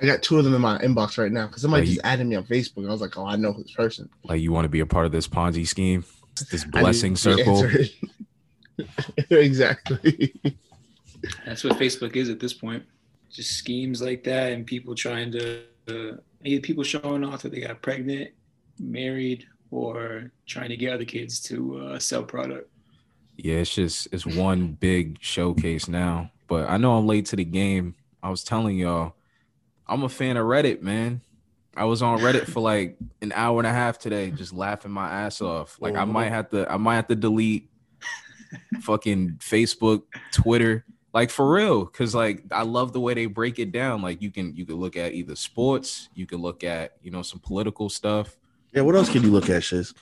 I got two of them in my inbox right now because somebody like just you, added me on Facebook. I was like, oh, I know this person. Like you want to be a part of this Ponzi scheme, this blessing circle. exactly. That's what Facebook is at this point. Just schemes like that, and people trying to uh, either people showing off that they got pregnant, married, or trying to get other kids to uh, sell product. Yeah, it's just it's one big showcase now. But I know I'm late to the game. I was telling y'all, I'm a fan of Reddit, man. I was on Reddit for like an hour and a half today, just laughing my ass off. Like I might oh. have to, I might have to delete fucking Facebook, Twitter, like for real. Cause like I love the way they break it down. Like you can you can look at either sports, you can look at you know some political stuff. Yeah, what else can you look at, Shiz?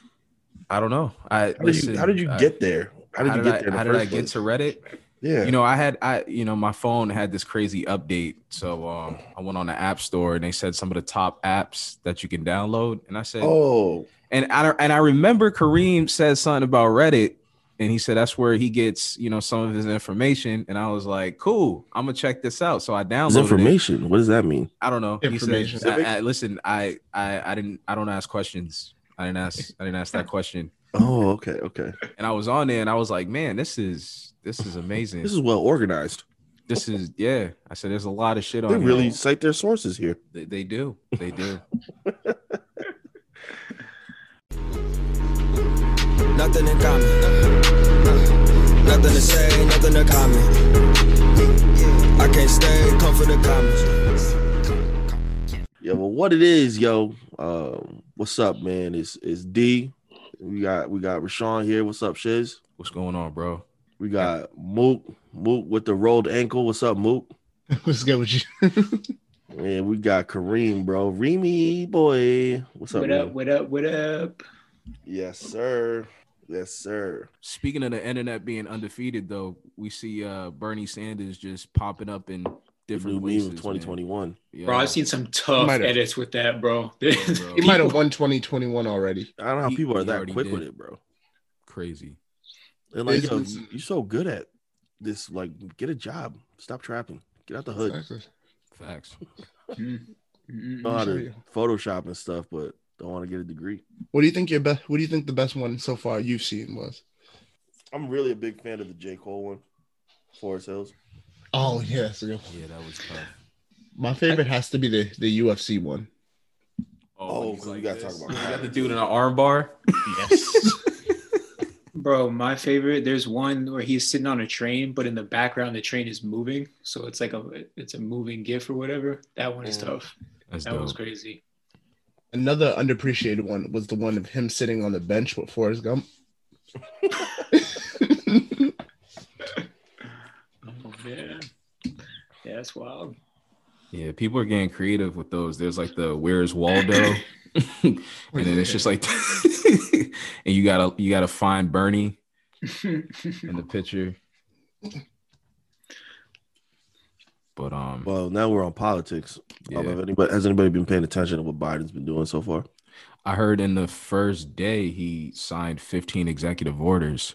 I don't know. I how did you, how did you get there? How did how you get there? I, how did I get to Reddit? Yeah. You know, I had I you know my phone had this crazy update, so um I went on the app store and they said some of the top apps that you can download, and I said, oh, and I and I remember Kareem said something about Reddit, and he said that's where he gets you know some of his information, and I was like, cool, I'm gonna check this out. So I downloaded his information. It. What does that mean? I don't know. Information. He said, I, I, listen, I I I didn't I don't ask questions. I didn't ask I didn't ask that question. Oh, okay, okay. And I was on there, and I was like, man, this is this is amazing. This is well organized. This is yeah. I said there's a lot of shit on. They really here. cite their sources here. They, they do. They do. nothing in common. Nothing to say, nothing to comment. I can't stay, come for the comments. Yeah, well, what it is, yo. Um, what's up, man? It's it's D. We got we got Rashaan here. What's up, Shiz? What's going on, bro? We got Mook, Mook with the rolled ankle. What's up, Mook? What's good with you? and we got Kareem, bro. Remy boy. What's up? What up? Man? What up? What up? Yes, sir. Yes, sir. Speaking of the internet being undefeated, though, we see uh Bernie Sanders just popping up in different ways. 2021. Yeah. Bro, I've seen some tough edits with that, bro. Yeah, bro. he might have won 2021 already. I don't know how people are that quick did. with it, bro. Crazy. And like, yo, you're so good at this. Like, get a job. Stop trapping. Get out the hood. Exactly. Facts. Mm-hmm. know how to Photoshop and stuff, but don't want to get a degree. What do you think your best? What do you think the best one so far you've seen was? I'm really a big fan of the J Cole one, Forest Hills. Oh yes, yeah, that was tough. My favorite has to be the the UFC one. Oh, oh like we gotta this. talk about. You got the dude in an arm bar. Yes. Bro, my favorite. There's one where he's sitting on a train, but in the background the train is moving, so it's like a it's a moving GIF or whatever. That one is tough. That's that dope. was crazy. Another underappreciated one was the one of him sitting on the bench with Forrest Gump. oh man, yeah, that's wild. Yeah, people are getting creative with those. There's like the Where's Waldo, and then it's just like and you gotta you gotta find Bernie in the picture. But um, well, now we're on politics. Yeah. anybody has anybody been paying attention to what Biden's been doing so far? I heard in the first day he signed 15 executive orders.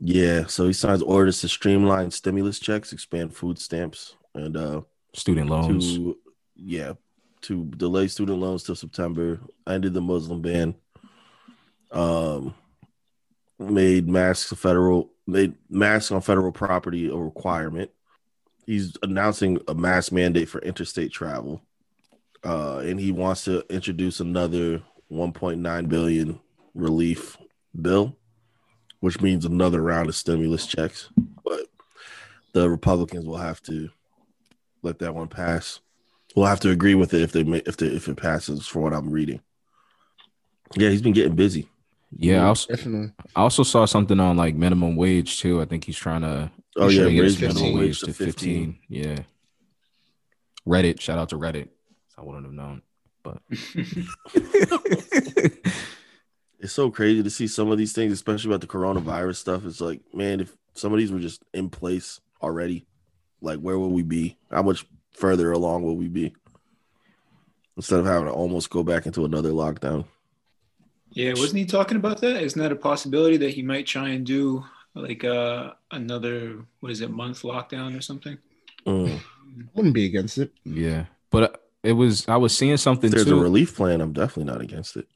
Yeah, so he signs orders to streamline stimulus checks, expand food stamps, and uh student loans. To, yeah, to delay student loans till September, ended the Muslim ban, um, made masks a federal made masks on federal property a requirement. He's announcing a mask mandate for interstate travel, uh, and he wants to introduce another 1.9 billion relief bill, which means another round of stimulus checks. But the Republicans will have to let that one pass. We'll have to agree with it if they if they, if it passes. For what I'm reading, yeah, he's been getting busy. Yeah, I also, definitely. I also saw something on like minimum wage too. I think he's trying to. Oh yeah, raise minimum wage to 15. 15. Yeah. Reddit, shout out to Reddit. I wouldn't have known, but it's so crazy to see some of these things, especially about the coronavirus stuff. It's like, man, if some of these were just in place already, like where would we be? How much further along will we be? Instead of having to almost go back into another lockdown. Yeah, wasn't he talking about that? Isn't that a possibility that he might try and do like uh another what is it month lockdown or something? Mm. Wouldn't be against it. Yeah, but it was I was seeing something If there's too. a relief plan, I'm definitely not against it.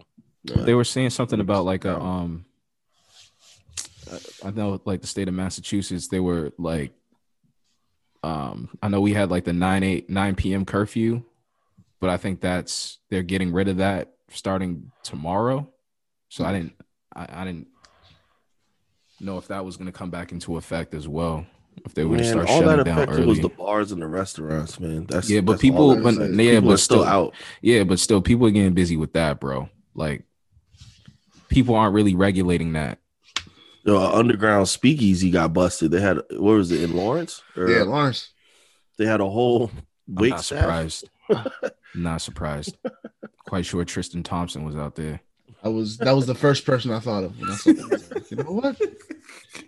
they were saying something about like a um I- I know like the state of Massachusetts they were like um I know we had like the 9 8 9 p.m. curfew but I think that's they're getting rid of that starting tomorrow so I didn't I, I didn't know if that was going to come back into effect as well if they were to start all shutting that down early was the bars and the restaurants, man. That's Yeah, but that's people- but- yeah, People but still still- out. yeah but still people are getting busy with that bro like people aren't really regulating that Yo, a underground speakeasy got busted. They had where was it in Lawrence? Or Yeah, Lawrence. they had a whole I'm wait not surprised. not surprised. Quite sure Tristan Thompson was out there. I was that was the first person I thought of when I saw that. I like, you know what?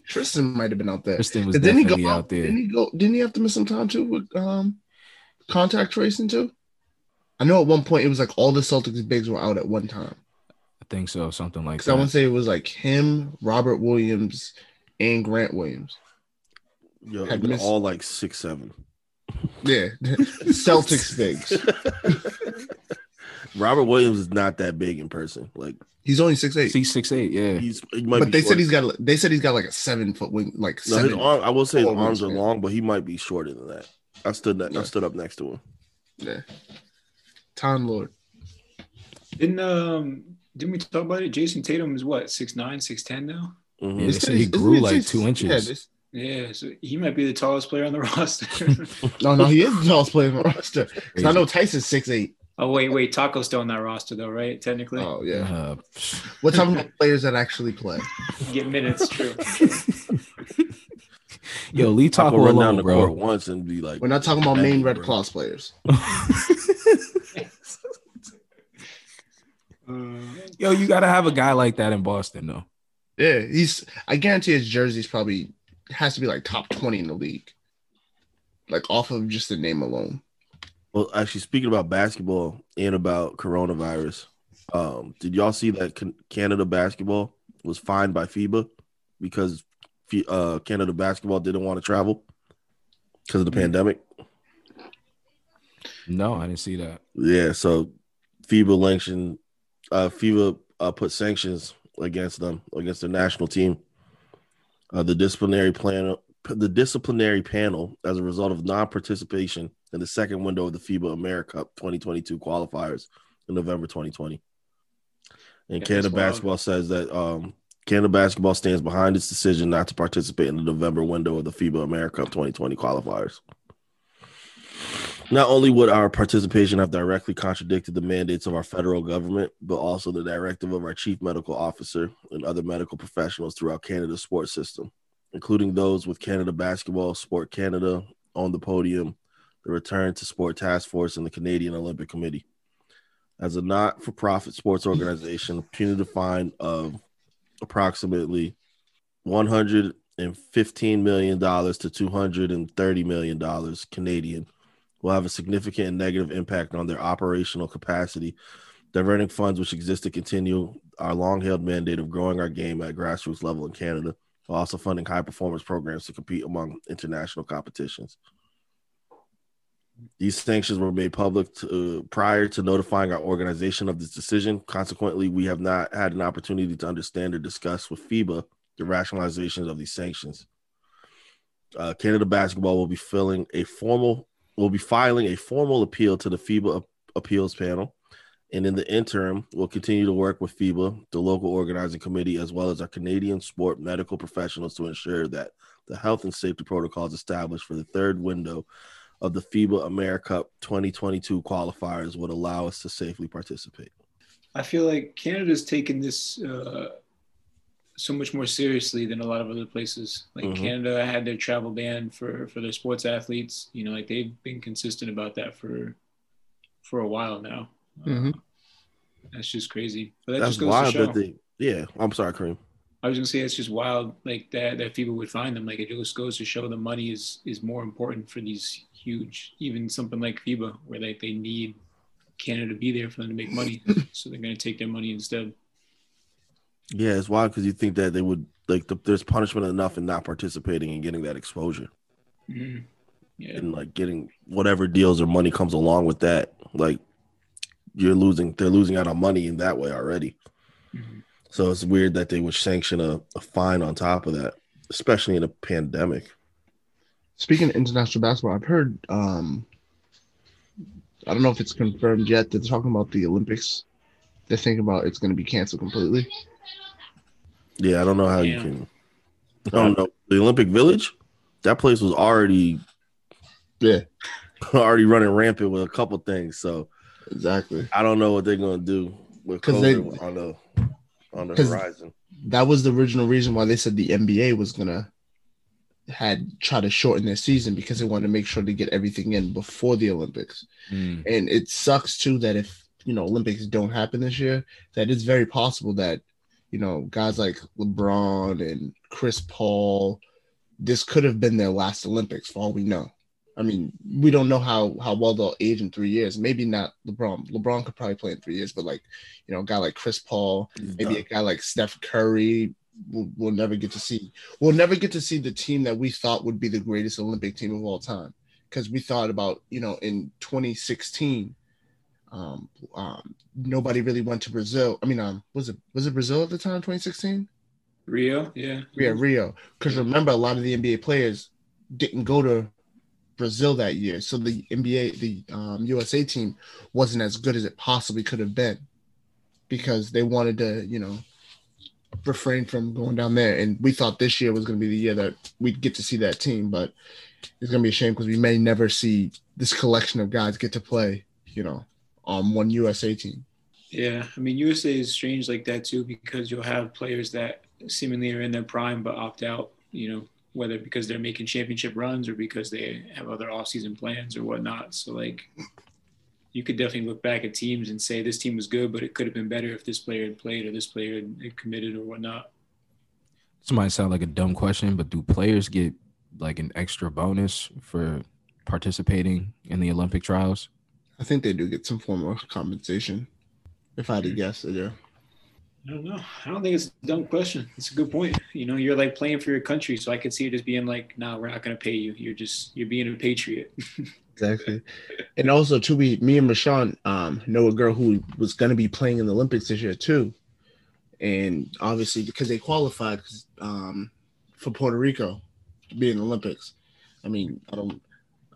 Tristan might have been out there. Tristan was Didn't he definitely go out there. Didn't he go? Didn't he have to miss some time too with um contact tracing too? I know at one point it was like all the Celtics bigs were out at one time. I think so, something like Because I want that. to say it was like him, Robert Williams, and Grant Williams. Yo, Had they're missed- all like six seven. Yeah, Celtics bigs. Robert Williams is not that big in person. Like He's only six eight. C six eight, yeah. he's he might But be they short. said he's got. They said he's got like a seven foot wing, like no, his seven. arm. I will say his arms are wingspan. long, but he might be shorter than that. I stood that. I stood up next to him. Yeah. Time Lord. Didn't um didn't we talk about it? Jayson Tatum is what six nine, six ten now. Mhm. Yeah, They they said said he grew like six- two Yeah, inches. this- Yeah, so he might be the tallest player on the roster. no, no, he is the tallest player on the roster. I know Tyson's six eight. oh wait, wait, Tacko's still on that roster though, right? Technically, Oh yeah. Uh, We're talking about players that actually play. get minutes. True. yo, Lee Tacko Tacko run down alone, the court once and be like, We're not talking about main Red bro. Cross players. Yo, you gotta have a guy like that in Boston, though. Yeah, he's. I guarantee his jersey's probably has to be like top twenty in the league, like off of just the name alone. Well, actually, speaking about basketball and about coronavirus, um, did y'all see that Canada basketball was fined by FIBA because uh, Canada basketball didn't want to travel because of the Mm. pandemic? No, I didn't see that. Yeah, so FIBA sanctioned, uh, FIBA uh, put sanctions against them against their national team. Uh, the disciplinary plan, the disciplinary panel, as a result of non-participation in the second window of the FIBA AmeriCup 2022 qualifiers in November 2020. And Yeah, Canada basketball says that um, Canada basketball stands behind its decision not to participate in the November window of the FIBA AmeriCup 2020 qualifiers. Not only would our participation have directly contradicted the mandates of our federal government, but also the directive of our chief medical officer and other medical professionals throughout Canada's sports system, including those with Canada Basketball, Sport Canada Own the Podium, the Return to Sport Task Force, and the Canadian Olympic Committee. As a not for profit sports organization, punitive fine of approximately $115 million to $230 million Canadian will have a significant and negative impact on their operational capacity, diverting funds which exist to continue our long held mandate of growing our game at grassroots level in Canada, while also funding high performance programs to compete among international competitions. These sanctions were made public to, prior to notifying our organization of this decision. Consequently, we have not had an opportunity to understand or discuss with FIBA the rationalizations of these sanctions. Uh, Canada basketball will be filling a formal will be filing a formal appeal to the FIBA appeals panel. And in the interim, we'll continue to work with FIBA, the local organizing committee, as well as our Canadian sport medical professionals to ensure that the health and safety protocols established for the third window of the FIBA America 2022 qualifiers would allow us to safely participate. I feel like Canada's taken this uh, so much more seriously than a lot of other places. Like Mhm. Canada had their travel ban for for their sports athletes. You know, like they've been consistent about that for for a while now. Uh, Mhm. that's just crazy. But that That's just goes wild to show. that they, yeah, I'm sorry, Kareem. I was gonna say it's just wild, like that that people would find them. Like it just goes to show the money is is more important for these huge, even something like FIBA, where like they need Canada to be there for them to make money, so they're gonna take their money instead. Yeah, it's wild because you think that they would like the, there's punishment enough in not participating and getting that exposure. Mhm. Yeah. and like getting whatever deals or money comes along with that. Like you're losing, they're losing out on money in that way already. Mhm. So it's weird that they would sanction a, a fine on top of that, especially in a pandemic. Speaking of international basketball, I've heard um I don't know if it's confirmed yet. They're talking about the Olympics. They're thinking about it's going to be canceled completely. Yeah, I don't know how you can. I don't know the Olympic Village. That place was already Yeah, already running rampant with a couple things. So exactly. I don't know what they're gonna do with 'Cause they- COVID on the on the 'Cause- horizon. That was the original reason why they said the NBA was gonna had try to shorten their season because they wanted to make sure to get everything in before the Olympics. Mm. And it sucks too that if you know Olympics don't happen this year, that it's very possible that you know guys like LeBron and Chris Paul, this could have been their last Olympics for all we know. I mean, we don't know how how well they'll age in three years. Maybe not LeBron. LeBron could probably play in three years, but like you know, a guy like Chris Paul, maybe a guy like Steph Curry, we'll, we'll never get to see. We'll never get to see the team that we thought would be the greatest Olympic team of all time because we thought about you know in 2016 um, um, nobody really went to Brazil. I mean, um, was it was it Brazil at the time? 2016? Rio, yeah. Yeah, Rio. Because remember, a lot of the NBA players didn't go to Brazil that year, so the NBA, the um, USA team, wasn't as good as it possibly could have been because they wanted to, you know, refrain from going down there. And we thought this year was going to be the year that we'd get to see that team, but it's going to be a shame because we may never see this collection of guys get to play, you know, on one USA team. Yeah, I mean USA is strange like that too because you'll have players that seemingly are in their prime but opt out. You know, whether because they're making championship runs or because they have other off-season plans or whatnot. So like, you could definitely look back at teams and say this team was good, but it could have been better if this player had played or this player had had committed or whatnot. This might sound like a dumb question, but do players get like an extra bonus for participating in the Olympic trials? I think they do get some form of compensation. If I had to guess, they do. I don't know. I don't think it's a dumb question. It's a good point. You know, you're like playing for your country, so I could see it as being like, "No, we're not going to pay you. You're just you're being a patriot." Exactly. And also, too, we, me and Rashaan um, know a girl who was going to be playing in the Olympics this year, too. And obviously, because they qualified um, for Puerto Rico to be in the Olympics. I mean, I don't,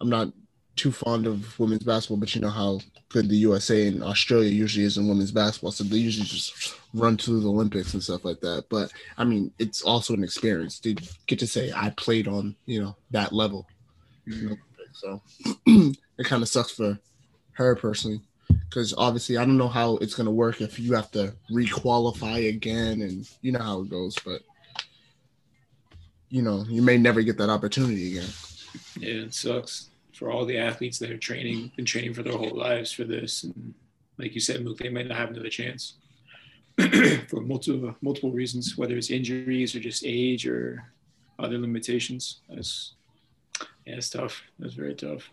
I'm not too fond of women's basketball, but you know how good the USA and Australia usually is in women's basketball. So they usually just run to the Olympics and stuff like that. But I mean, it's also an experience to get to say I played on, you know, that level. So it kind of sucks for her personally because obviously I don't know how it's gonna work if you have to requalify again and you know how it goes, but you know you may never get that opportunity again. Yeah, it sucks for all the athletes that are training, been training for their whole lives for this, and like you said, Mook, they might not have another chance for multiple multiple reasons, whether it's injuries or just age or other limitations. That's yeah, it's tough. That's very tough.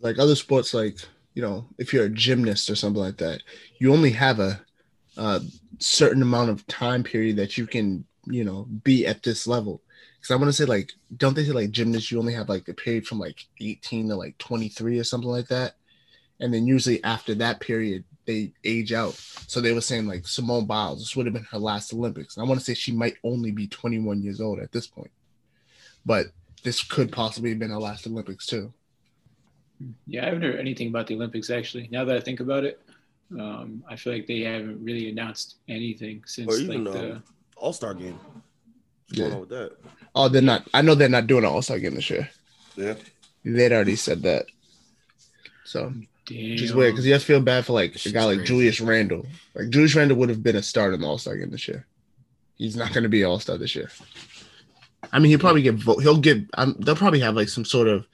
Like other sports, like you know, if you're a gymnast or something like that, you only have a, a certain amount of time period that you can you know be at this level. Because I want to say like, don't they say like gymnasts you only have like a period from like 18 to like 23 or something like that, and then usually after that period they age out. So they were saying like Simone Biles, this would have been her last Olympics. And I want to say she might only be 21 years old at this point, but this could possibly have been her last Olympics too. Yeah, I haven't heard anything about the Olympics actually. Now that I think about it, um, I feel like they haven't really announced anything since Or even like the. All Star game. What's going on with that? Oh, they're not. I know they're not doing an All Star game this year. Yeah. They'd already said that. So Damn. which is weird because you have to feel bad for like a guy like crazy. Julius Randle. Like Julius Randle would have been a starter in the All Star game this year. He's not going to be All Star this year. I mean, he'll probably get vote. He'll get. Um, they'll probably have like some sort of.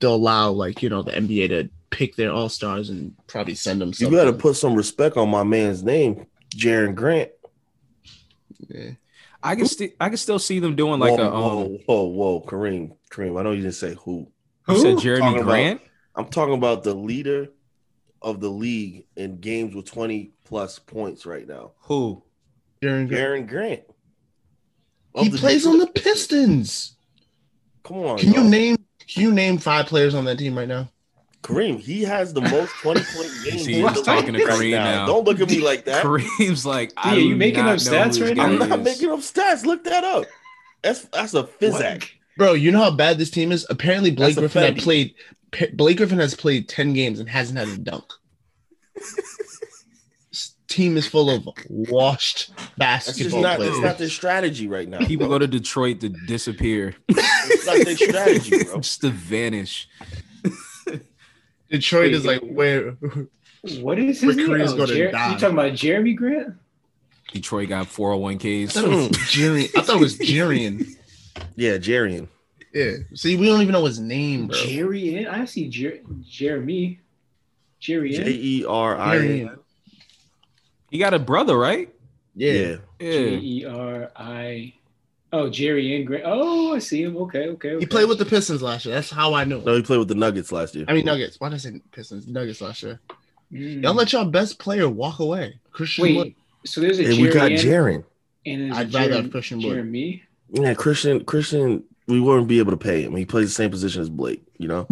They'll allow like you know the NBA to pick their All Stars and probably send them. You something. got to put some respect on my man's name, Jaron Grant. Yeah. I can still I can still see them doing like whoa, a um, whoa, whoa, whoa, Kareem, Kareem. I know you didn't say who. you said Who? Jerami Talking about- Grant. I'm talking about the leader of the league in games with 20 plus points right now. Who? Jaren Grant. Aaron Grant. He Of the plays on the Pistons. Come on. Can you y'all. name? Can you name five players on that team right now? Kareem, he has the most 20 point games. See, he's talking to league right Kareem now. Don't look at me like that. Kareem's like, I Dude, you do making up stats right now? I'm not making up stats. Look that up. That's that's a physic. Bro, you know how bad this team is? Apparently, Blake That's Griffin had played. P- Blake Griffin has played 10 games and hasn't had a dunk. this team is full of washed That's just basketball not players. that's not their strategy right now. People bro. go to Detroit to disappear, It's not their strategy, bro. just to vanish. Detroit Wait, is like where What is his Where name? Oh, gonna Jer- die. you talking about Jerami Grant? Detroit got 401ks. I thought it was mm. Jerry. I thought it was Jerian. Yeah, Jarian. Yeah. See, we don't even know his name, bro. Jerry? I see Jer- Jerami. Jerry J in? E R I N. Jerian. He got a brother, right? Yeah. Yeah. J Yeah. E R I. Oh, Jerry in Grant. Oh, I see him. Okay, okay. okay. He played with the Pistons last year. That's how I knew. No, he played with the Nuggets last year. I mean Nuggets. Why did I say Pistons? Nuggets last year. Mm. Y'all let y'all best player walk away. Christian Wood. Wait, so there's a and we got Jerry and there's I'd rather have Christian Wood. Jerami. Yeah, Christian. Christian. We wouldn't be able to pay him. He plays the same position as Blake. You know,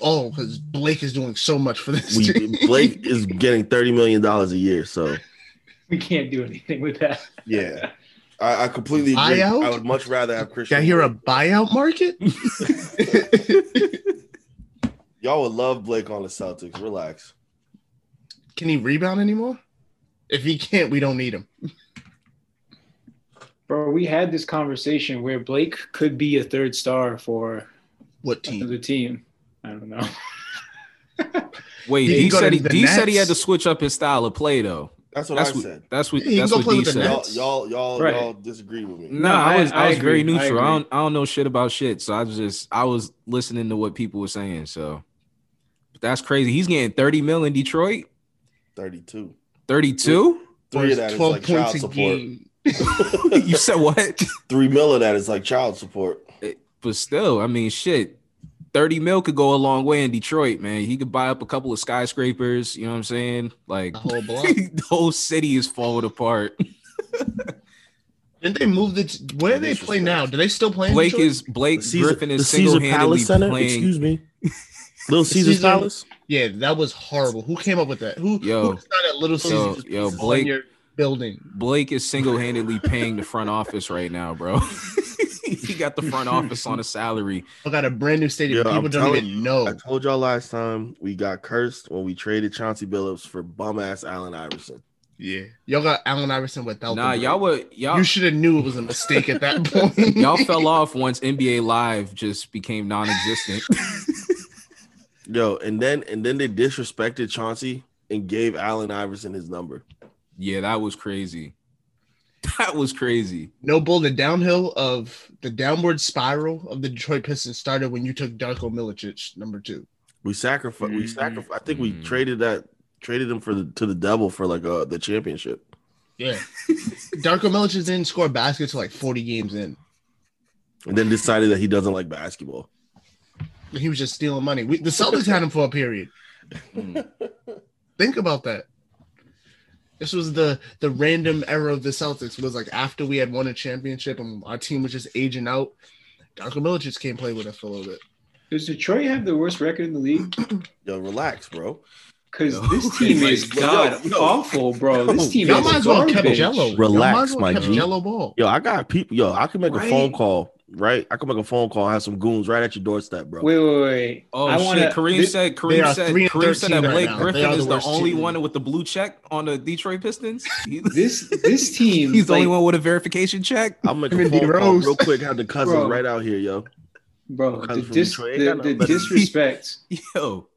Oh, because Blake is doing so much for this we team. Blake is getting thirty million dollars a year. So We can't do anything with that. yeah, I, I completely agree. Buyout? I would much rather have Christian. Got here a buyout market? Y'all would love Blake on the Celtics. Relax. Can he rebound anymore? If he can't, we don't need him. Bro, we had this conversation where Blake could be a third star for What team? another team. I don't know. Wait, He D go to said he, the said he had to switch up his style of play though. That's what That's I what said. that's what Yeah, that's what play D said. Y'all, y'all, y'all, Right. y'all disagree with me. No, No, I I- was I, I was very agree. I neutral. I, agree. don't I don't know shit about shit. So I was just I was listening to what people were saying. So but that's crazy. He's getting 30 mil in Detroit. Thirty-two. 32? Three of that is 12 like child support. you said what? Three mil of that is like child support. but still, I mean shit. 30 mil could go a long way in Detroit, man. He could buy up a couple of skyscrapers, you know what I'm saying? Like The whole block. the whole city is falling apart. Didn't they move the? T- where do they play now? Do they still play? in Blake Detroit? is Blake Caesar, Griffin the is single-handedly playing. Excuse me. Little Caesar's Caesar- Palace. Yeah, that was horrible. Who came up with that? Who? Yo. who started at Little Yo, Caesars? yo, on Blake- your building. Blake is single-handedly paying the front office right now, bro. He got the front office on a salary. I got a brand new stadium. Yeah, People I'm don't telling even know. I told y'all last time we got cursed when we traded Chauncey Billups for bum ass Allen Iverson. Yeah, y'all got Allen Iverson without. Nah, the y'all break. were y'all You should have knew it was a mistake at that point. y'all fell off once NBA Live just became non-existent. Yo, and then and then they disrespected Chauncey and gave Allen Iverson his number. yeah, that was crazy. That was crazy. No bull. The downhill of the downward spiral of the Detroit Pistons started when you took Darko Milicic, number two. We sacrificed. We Mhm. sacrificed. I think we Mhm. traded that. Traded him for the to the devil for like uh the championship. Yeah, Darko Milicic didn't score baskets till like forty games in. And then decided that he doesn't like basketball. He was just stealing money. We, the Celtics had him for a period. Mm. Think about that. This was the the random era of the Celtics. It was like after we had won a championship and our team was just aging out. Darko Milicic came play with us for a little bit. Does Detroit have the worst record in the league? Yo, relax, bro. Because No. this team is god yo. awful, bro. This team Y'all is might as well kept garbage. Jello. Y'all Relax, might as well my G. Jello ball. Yo, I got people. Yo, I can make a phone call, right? I can make a phone call, I have some goons right at your doorstep, bro. Wait, wait, wait. Oh I wanna, shit! Kareem this- said they Kareem said 3 Kareem said that right Blake now. Griffin the is the only team. one with the blue check on the Detroit Pistons. This this team. he's the only one with a verification check. I'll make Him a and phone call real quick. Have the cousins Bro. right out here, yo. bro. The, dis, Detroit. Ain't the, the better to do. disrespect. Yo,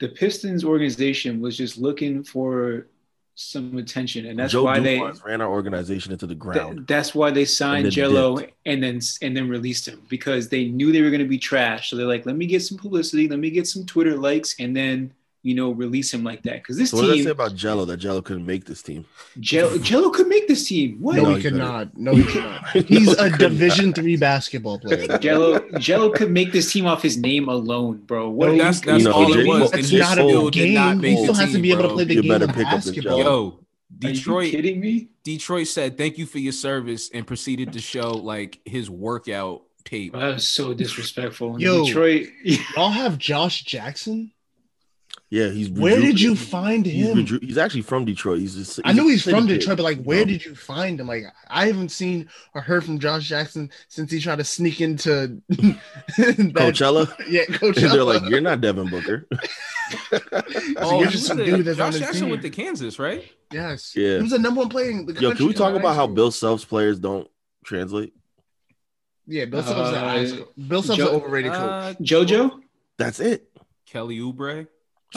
The Pistons organization was just looking for some attention, and that's Joe why they. Ran our organization into the Th- ground. that's why they signed then Jello dipped. and then and then released him because they knew they were going to be trash. So they're like, let me get some publicity, let me get some Twitter likes, and then you know release him like that. Because this So what did I say about Jello? That Jello couldn't make this team. Jello, Jello could make this team. What? No, No, he he could couldn't. No, he could not. He's No, a he Division not. three basketball player. Jello, Jello could make this team off his name alone, bro. What? No, are you- that's that's You know, all it was. That's and not a still did game. not make He still has to team, be able to play the You game better of pick basketball. Jello. Yo, are you Detroit kidding me? Detroit said thank you for your service and proceeded to show like his workout tape. That was so disrespectful. Yo. Detroit. Y'all have Josh Jackson. Yeah, he's. Where did you Drew- find He's, him? Drew- he's actually from Detroit. He's. Just, I know he's from kid. Detroit, but like, where No. did you find him? Like, I haven't seen or heard from Josh Jackson since he tried to sneak into that, Coachella? Yeah, And Coachella. they're like, "You're not Devin Booker." So Oh, you're just was some the- dude that's on Josh his Jackson team. went to Kansas, right? yes, Yeah. he was the number one player in the country. Yo, can we talk about how. Bill Self's players don't translate? Yeah, Bill Self's Uh, a high school. Bill Self's Joe- an overrated coach. Uh, JoJo? That's it. Kelly Oubre.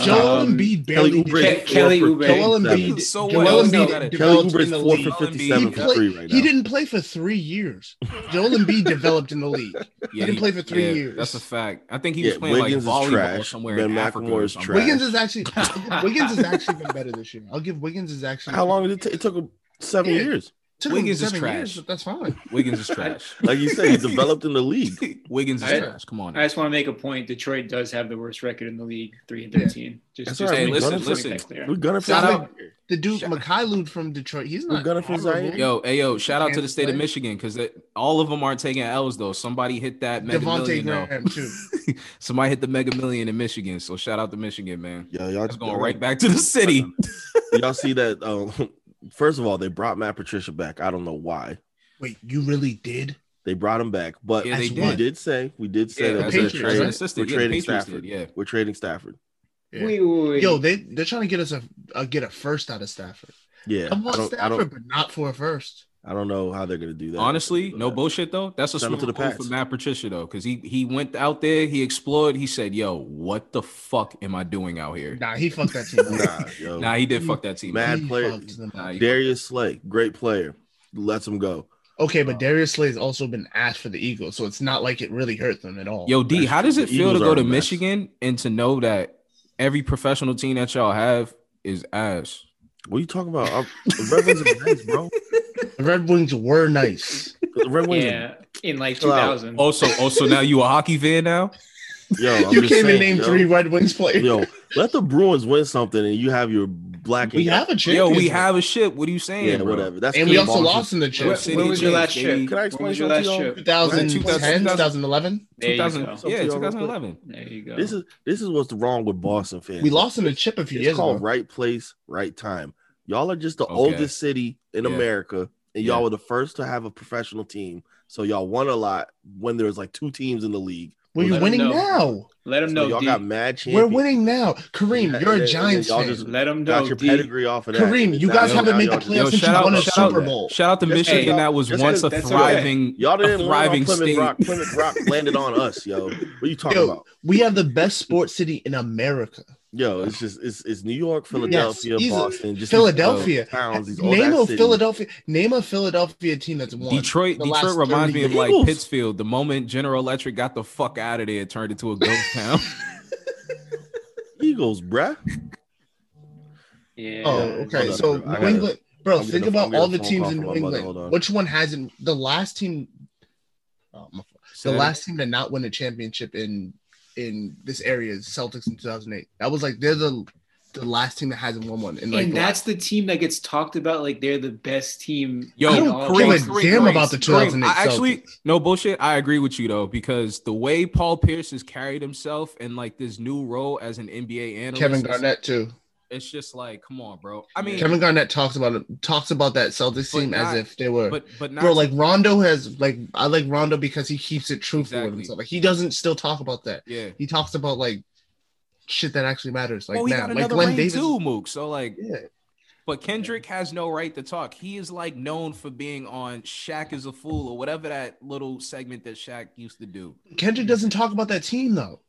Joel um, Embiid Kelly barely. Oubre. Ke- Kelly Oubre. Joel 57. Embiid. So Joel what? Embiid Kelly developed Oubre's in the four league. for fifty-seven He, for play- three right now. he didn't play for three years. Joel Embiid developed in the league. Yeah, didn't play for three years. That's a fact. I think he Yeah, was playing Wiggins like volleyball trash. somewhere Ben in Africa. McLemore or is trash. Wiggins is actually Wiggins has actually been better this year. I'll give Wiggins is actually How long did it take? It took him seven Yeah. years. Took Wiggins is trash. years, but that's fine. Wiggins is trash. Like you said, he developed in the league. Wiggins is I- trash. Come on. I just want to make a point. Detroit does have the worst record in the league, three and thirteen. Just, That's just right. Hey, that listen, point listen. We're gonna for Shout Zaire. out- The dude Shout- Mikhailud from Detroit, he's We're not gunning for horrible. Zaire. Yo, hey, yo, shout out to the Kansas state of. Michigan because all of them aren't taking L's though. Somebody hit that mega Devonte million. Graham too. Somebody hit the mega million in Michigan. So shout out to Michigan, man. Yo, y'all just going right back to the city. Y'all see that? Um, first of all, they brought Matt Patricia back. I don't know why Wait, you really did? they brought him back, but Yeah, they we did. did say we did say Yeah, that as we're a- trading, we're yeah, trading Stafford. did, yeah. We're trading Stafford. Yeah. Wait, wait, wait. Yo, they they're trying to get us a, a get a first out of Stafford. Yeah, I I want don't, I Stafford, don't, but not for a first. I don't know how they're gonna do that. Honestly, no bullshit though. That's a Send him smart move for Matt Patricia though, because he he went out there, he explored, he said, "Yo, what the fuck am I doing out here?" Nah, he fucked that team. Nah, yo, Nah, he did fuck that team. Mad player. fucked them up. Nah, Darius Slay, great player, lets him go. Okay, but Darius Slay has also been asked for the Eagles, so it's not like it really hurt them at all. Yo, D, That's how does it The feel to go to. Michigan and to know that every professional team that y'all have is ass? What are you talking about? I'm- the Red Wings are nice, bro. the Red Wings were nice. The Red Wings. Yeah, in like 2000. Also, also now you a hockey fan now? yo, I'm you just can't even name yo. three Red Wings players. Yo, let the Bruins win something, and you have your black. we have a chip. Yo, we have a ship. What are you saying? yeah, bro? whatever. That's and we also ball. lost in the What chip. city When was your last baby? trip? Can I explain your last to y'all? trip? 2010, 2011. 2000, yeah, Something to y'all real quick. 2011. There you go. This is this is what's wrong with Boston fans. We lost in the chip a few It's years called ago. right place, right time. Y'all are just the Okay. oldest city in Yeah. America, and y'all Yeah. were the first to have a professional team. So y'all won a lot when there was like two teams in the league. Well, you're winning know. now. Let them So know. y'all D. got mad champions. We're winning now. Kareem, Yeah, you're and a then Giants y'all fan. just Let them know. got know. your D. pedigree off of that. Kareem, you guys y'all- haven't made the y'all playoffs since shout you out, won a shout Super out, Bowl. shout out to That's Michigan. okay. That was once a okay. That's thriving, Y'all didn't land on thriving Plymouth state. Rock. Plymouth Rock landed on us, yo. What are you talking Yo, about? we have the best sports city in America. Yo, it's just it's it's New York, Philadelphia, easily. Boston, just Philadelphia. these towns, Name a ass cities. Philadelphia. Name a Philadelphia team that's won. Detroit, Detroit reminds me of like Eagles. Pittsfield. The moment General Electric got the fuck out of there, it turned into a ghost town. Eagles, bruh. Yeah. Oh, okay. hold up, So bro. I New gotta- England, bro. I'm think getting a- about all the teams in New my mother. England. Hold on. Which one hasn't? The last team. Oh, my, the last team to not win a championship in in this area is Celtics in 2008. That was like they're the the last team that hasn't won one. And like and that's the team that gets talked about like they're the best team. Yo, I in don't all give a Kareem, damn Kareem, about the Kareem, 2008 I actually, no bullshit. I agree with you though, because the way Paul Pierce has carried himself in like this new role as an NBA analyst, Kevin Garnett too. It's just like, come on, bro. I mean, Kevin Garnett talks about it. Talks about that Celtics But team not- as if they were. but but not Bro, like Rondo has like I like Rondo because he keeps it truthful with Exactly. himself. Like he doesn't still talk about that. yeah. He talks about like shit that actually matters. Like oh, he now, like another Glenn ring Davis. too, Mook. So like, Yeah, but Kendrick has no right to talk. He is like known for being on Shaqtin' a Fool or whatever that little segment that Shaq used to do. Kendrick doesn't talk about that team though.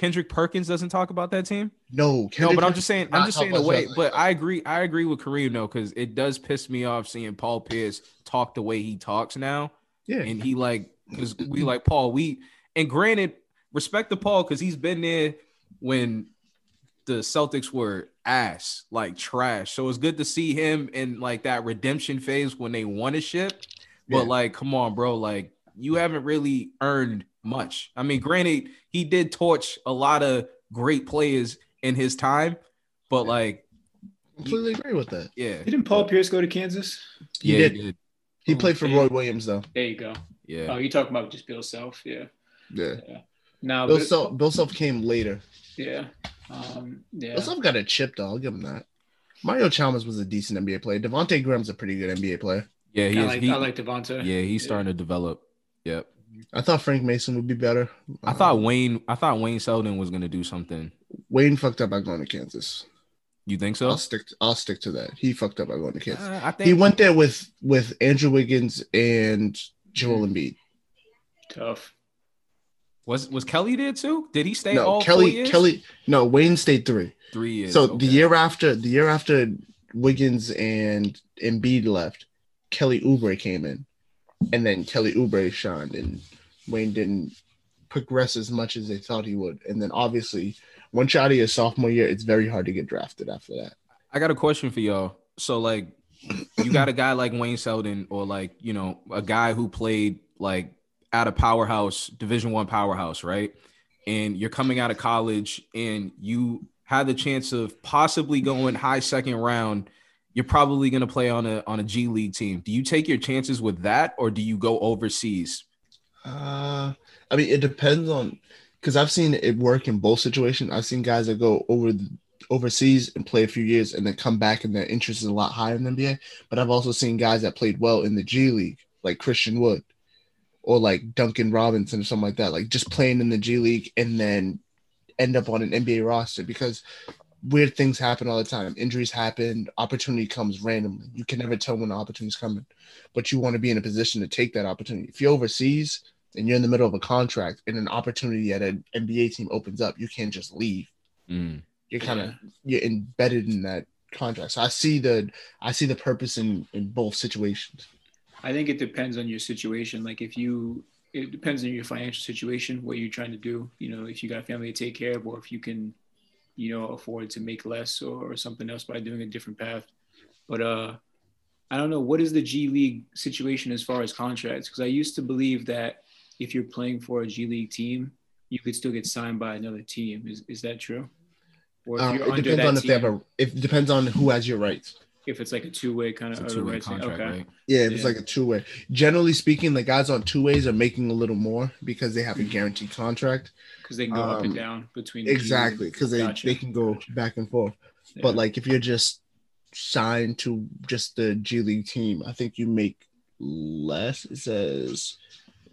Kendrick Perkins doesn't talk about that team. No, No, but I'm just saying, I'm just saying the way. But I agree, I agree with Kareem though, because it does piss me off seeing Paul Pierce talk the way he talks now, yeah, and he like because we like Paul. We and granted, respect to Paul because he's been there when the Celtics were ass, like trash. So it's good to see him in like that redemption phase when they won a ship. But Yeah. like, come on, bro, like you haven't really earned much. I mean, granted, he did torch a lot of great players in his time, but like, completely agree with that. yeah, Didn't Paul Pierce go to Kansas? He yeah, did. did. He played for Roy Williams though. There you go. Yeah. Oh, you talking about just Bill Self? Yeah. Yeah. Now, Bill but- Self, Bill Self came later. yeah, um, yeah. Bill Self got a chip though. I'll give him that. Mario Chalmers was a decent NBA player. Devonte Graham's a pretty good NBA player. Yeah, he I is. like, he, I like Devonta. yeah, he's Yeah. starting to develop. Yep. I thought Frank Mason would be better. I Uh, thought Wayne. I thought Wayne Selden was gonna do something. Wayne fucked up by going to Kansas. You think so? I'll stick. I'll stick to that. He fucked up by going to Kansas. Uh, I think He went there with with Andrew Wiggins and Joel Embiid. Tough. Was was Kelly there too? Did he stay No, all Kelly. years? Kelly. No, Wayne stayed three. three years. so okay. the year after the year after Wiggins and Embiid left, Kelly Oubre came in, and then Kelly Oubre shined, and Wayne didn't progress as much as they thought he would. And then obviously, once you're out of your sophomore year, it's very hard to get drafted after that. I got a question for y'all. So like, you got a guy like Wayne Selden, or like you know a guy who played like at a powerhouse, Division One powerhouse, right? And you're coming out of college, and you had the chance of possibly going high second round. You're probably going to play on a on a G League team. Do you take your chances with that, or do you go overseas? Uh, I mean, it depends on because I've seen it work in both situations. I've seen guys that go over overseas and play a few years and then come back and their interest is a lot higher in the NBA. But I've also seen guys that played well in the G League, like Christian Wood or like Duncan Robinson or something like that, like just playing in the G League and then end up on an NBA roster because weird things happen all the time. Injuries happen, opportunity comes randomly. You can never tell when the opportunity's coming, but you want to be in a position to take that opportunity. If you're overseas and you're in the middle of a contract and an opportunity at an NBA team opens up, you can't just leave. Mm. You're kind of you're embedded in that contract. So I see the I see the purpose in in both situations. I think it depends on your situation. Like if you, it depends on your financial situation, what you're trying to do. You know, if you got a family to take care of, or if you can, you know, afford to make less or, or something else by doing a different path. But uh, I don't know what is the G League situation as far as contracts because I used to believe that if you're playing for a G League team, you could still get signed by another team. Is is that true? Or if Um, it depends on if they have a. It depends on who has your rights. If it's like a two way kind It's of a two way contract, okay. right? Yeah, if it's like a two way. Generally speaking, the guys on two ways are making a little more because they have a guaranteed contract. because they can go up and Um, down between the Exactly, because they, Gotcha. they can go back and forth. Yeah. But like if you're just signed to just the G League team, I think you make less. It says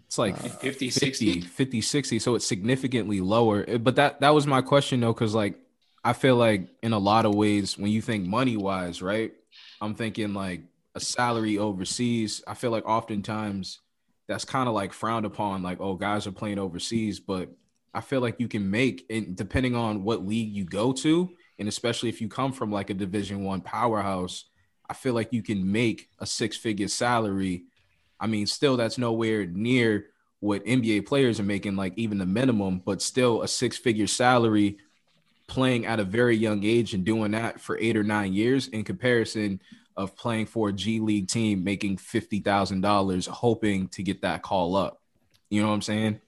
It's like Uh, 50, 50, 60. 50, 60. So it's significantly lower. Uh, But that that was my question though, because like I feel like in a lot of ways, when you think money wise, right? I'm thinking like a salary overseas. I feel like oftentimes that's kind of like frowned upon, like, oh, guys are playing overseas, but I feel like you can make and depending on what league you go to, and especially if you come from like a division one powerhouse, I feel like you can make a six-figure salary I mean, still that's nowhere near what NBA players are making, like even the minimum, but still a six figure salary playing at a very young age and doing that for eight or nine years in comparison of playing for a G League team making fifty thousand dollars hoping to get that call up. You know what I'm saying?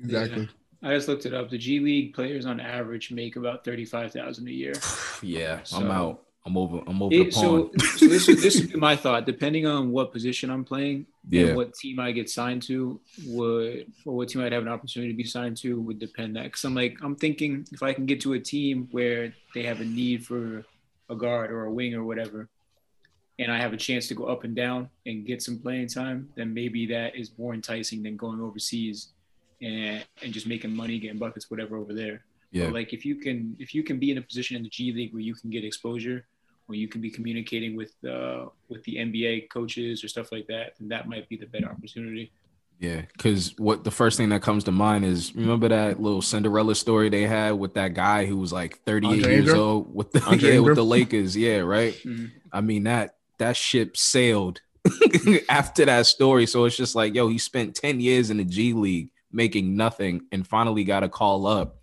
exactly. I just looked it up. The G League players on average make about thirty five thousand a year. Yeah, So- I'm out. I'm over. I'm over It- so, so this is this is my thought. Depending on what position I'm playing, Yeah. and what team I get signed to would, or what team I'd have an opportunity to be signed to would depend that. Because I'm like, I'm thinking if I can get to a team where they have a need for a guard or a wing or whatever, and I have a chance to go up and down and get some playing time, then maybe that is more enticing than going overseas and and just making money, getting buckets, whatever over there. Yeah, But like if you can if you can be in a position in the G League where you can get exposure, where you can be communicating with uh with the NBA coaches or stuff like that, then that might be the better opportunity. Yeah, because what the first thing that comes to mind is remember that little Cinderella story they had with that guy who was like 38 Andre years Ingram? old with the Andre yeah with the Lakers, yeah, right. Mhm. I mean that that ship sailed after that story, so it's just like yo, he spent 10 years in the G League making nothing and finally got a call up,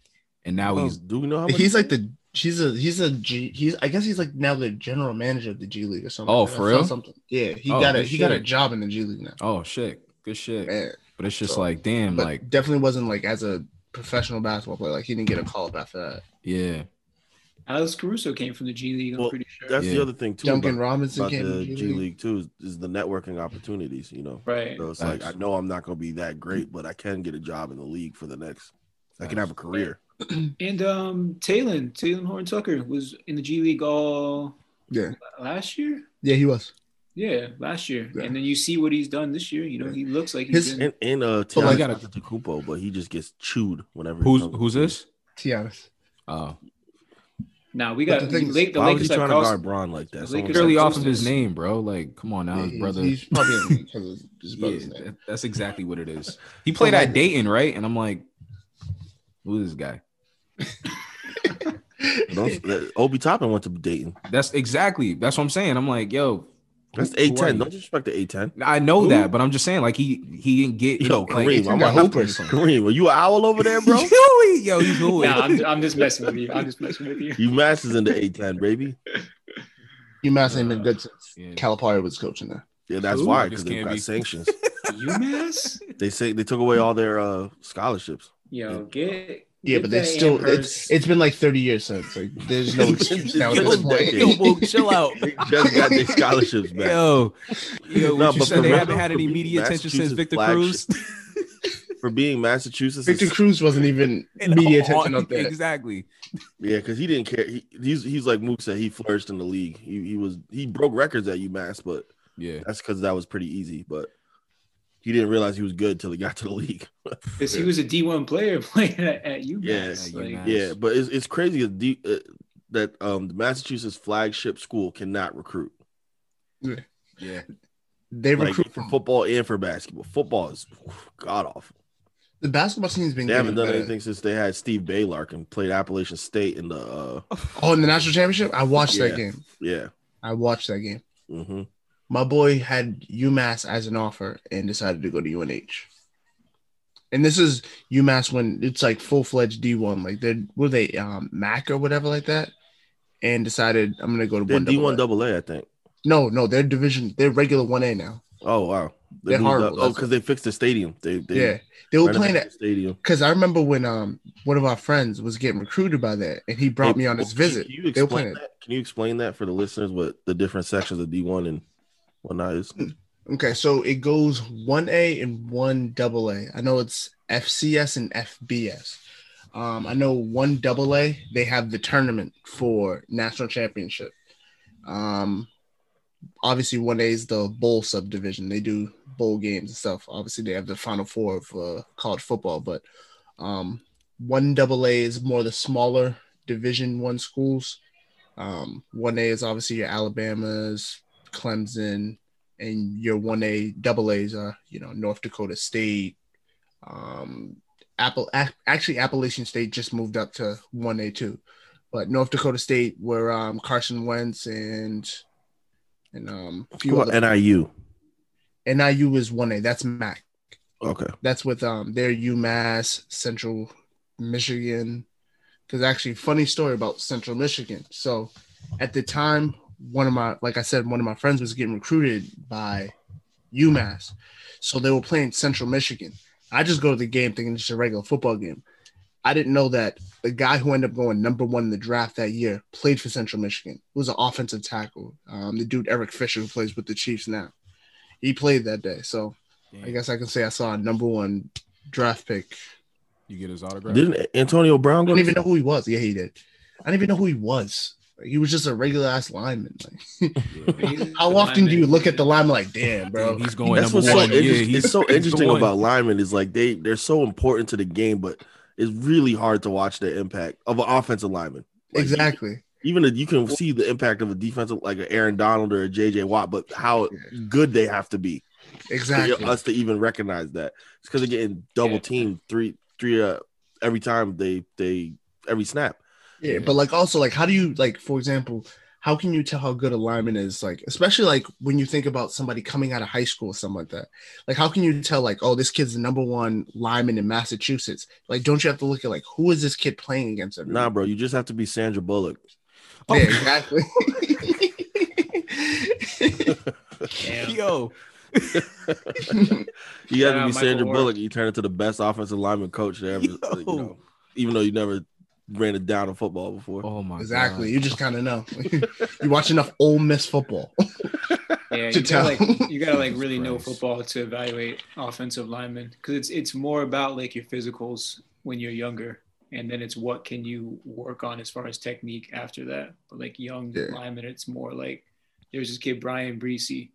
and now Oh, he's do we know how much? He's like the he's a he's a G he's I guess he's like now the general manager of the G League or something. Oh, for real? Something. Yeah, he Oh, got a good he got a job in the G League now. oh shit, good shit. Man, But it's just So- like damn, but like definitely wasn't like as a professional basketball player. Like he didn't get a call up after that. yeah. Alex Caruso came from the G League. I'm Well, pretty sure. That's the other thing too Duncan about, Robinson about came the from G League too is, is the networking opportunities. You know, right. so it's like I know I'm not going to be that great, but I can get a job in the league for the next. I can have a career. And um, Talen, Talon Horn Tucker was in the G League all Yeah, last year. yeah, he was. Yeah, last year. Yeah. And then you see what he's done this year. You know, he looks like he's His- been, And and uh, But like- Tiana Antetokounmpo, but he just gets chewed whenever. he Who's comes. who's this? Tiana. Oh, now we But got the thing the, is, Lake, the Why was he have trying to guard Braun like that? the Someone Lakers said- off of his name, bro. Like, come on now, Yeah, his brother. He's probably in because of his Yeah, name. that- that's exactly what it is. He played at Dayton, right? And I'm like, who's this guy? Don't- Obi Toppin went to Dayton. That's exactly. That's what I'm saying. I'm like, yo, That's who- who A are ten. Don't disrespect the A ten. I know Who? that, but I'm just saying, like, he he didn't get Yo, like, Kareem, I'm got a hoopers. Kareem, are you an owl over there, bro? Hooey, yo, he's hooey. Nah, I'm, I'm just messing with you. I'm just messing with you. you masters in the A ten, baby. UMass ain't been good since Yeah. Calipari was coaching there. Yeah, that's Who? why because they can't got be- sanctions. UMass? they say they took away all their uh scholarships. Yo, get. Yeah, but that it's still it's, it's been like 30 years since. Like there's no excuse now at It's this been point. decades. Yo, bro, chill out. They just got their scholarships back. Yo, yo, No, what you said they for haven't had any media attention since Victor Cruz. For being Massachusetts, Victor Cruz wasn't even And media all- attention up there. Exactly. yeah, because he didn't care. He, he's he's like Mook said. He flourished in the league. He, he was he broke records at UMass, but Yeah. that's because that was pretty easy. But he didn't realize he was good till he got to the league. Because he was a D1 player playing at, at UMass. Yeah, like, UMass. Yeah, but it's, it's crazy that, the, uh, that um the Massachusetts flagship school cannot recruit Yeah. They like recruit for football and for basketball. Football is god awful. the basketball team's been They haven't done better. anything since they had Steve Baylark and played Appalachian State in the uh Oh, in the national championship, I watched Yeah. that game. yeah. I watched that game. hmm My boy had UMass as an offer and decided to go to UNH. And this is UMass when it's like full fledged D one, like they're were they um MAC or whatever like that, and decided I'm gonna go to They're one D one double. A, I think. No, no, they're division. They're regular one A now. Oh wow. They They're horrible, up- Oh, because they fixed the stadium. They, they yeah, they were playing the at stadium. because I remember when um one of our friends was getting recruited by that, and he brought Hey, me on his can visit. Can you They explain that? Can you explain that for the listeners what the different sections of D one and whatnot is? Okay, so it goes one A and one double A. I know it's FCS and FBS. Um, I know one double A, they have the tournament for national championship. Um, obviously, one A is the bowl subdivision. They do bowl games and stuff. Obviously, they have the final four of uh, college football, but um, one double A is more the smaller division one schools. Um, one A is obviously your Alabama's, Clemson, and your one A double A's are you know North Dakota State, um, Apple actually Appalachian State just moved up to one A two, but North Dakota State where um, Carson Wentz and and um, a few other. NIU? NIU is one A. That's MAC. Okay. That's with um their UMass, Central Michigan. Because actually, funny story about Central Michigan. So at the time, one of my like I said, one of my friends was getting recruited by UMass. So they were playing Central Michigan. I just go to the game thinking it's a regular football game. I didn't know that the guy who ended up going number one in the draft that year played for Central Michigan. It was an offensive tackle. Um, the dude Eric Fisher who plays with the Chiefs now. He played that day. So I guess I can say I saw a number one draft pick. you get his autograph. Didn't Antonio Brown go? I didn't even know who he was. Yeah, he did. I didn't even know who he was. Like, he was just a regular ass lineman. Like, Yeah. how often do you look at the lineman like, damn, bro? Damn, he's going That's what's so one. yeah, interesting. he's, it's so he's interesting one. about linemen is like they they're so important to the game, but it's really hard to watch the impact of an offensive lineman. Like, exactly. Even if you can see the impact of a defensive like an Aaron Donald or a JJ Watt, but how good they have to be Exactly. for us to even recognize that. It's because they're getting double Yeah. teamed three three uh, every time they they every snap. Yeah, but like also like how do you like for example, how can you tell how good a lineman is like especially like when you think about somebody coming out of high school or something like that. Like how can you tell like oh this kid's the number one lineman in Massachusetts? Like don't you have to look at like who is this kid playing against every Nah, bro, you just have to be Sandra Bullock. Yeah, oh. exactly. Damn. Yo, You got Shout to be Sandra Bullock. You turn into the best offensive lineman coach to ever, Yo. you know, even though you never ran it down in football before. Oh my Exactly. God. You just kind of know. you watch enough Ole Miss football. Yeah, to you gotta like you gotta like really know football to evaluate offensive linemen because it's it's more about like your physicals when you're younger, and then it's what can you work on as far as technique after that. But like young Yeah. linemen, it's more like there's this kid Bryan Bresee.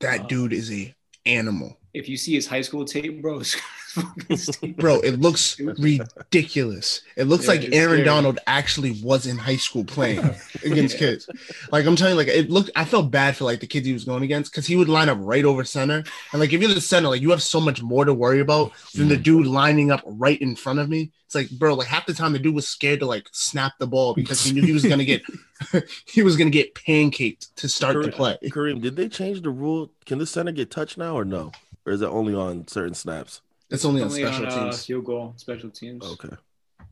That uh, dude is a animal. If you see his high school tape, bro, it's. Bro, it looks ridiculous. It looks Yeah, like Aaron scary. Donald actually was in high school playing against Yeah. kids. Like I'm telling you, like it looked. I felt bad for like the kids he was going against because he would line up right over center, and like if you're the center, like you have so much more to worry about than the mm. dude lining up right in front of me. It's like, bro, like half the time the dude was scared to like snap the ball because he knew he was gonna get he was gonna get pancaked to start the play. Kareem, did they change the rule? Can the center get touched now or no? Or is it only on certain snaps? It's only on Only special on uh, teams. field goal, special teams, Okay.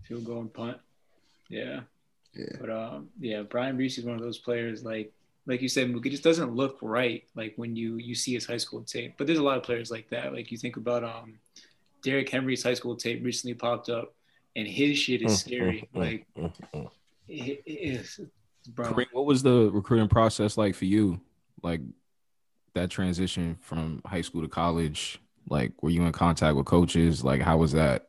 field goal and punt. Yeah. Yeah. But um, yeah, Bryan Bresee is one of those players like like you said, Mook, it just doesn't look right like when you you see his high school tape. But there's a lot of players like that. Like you think about um Derrick Henry's high school tape recently popped up and his shit is scary. Like it, it is bro. What was the recruiting process like for you? Like that transition from high school to college. Like, were you in contact with coaches? Like, how was that?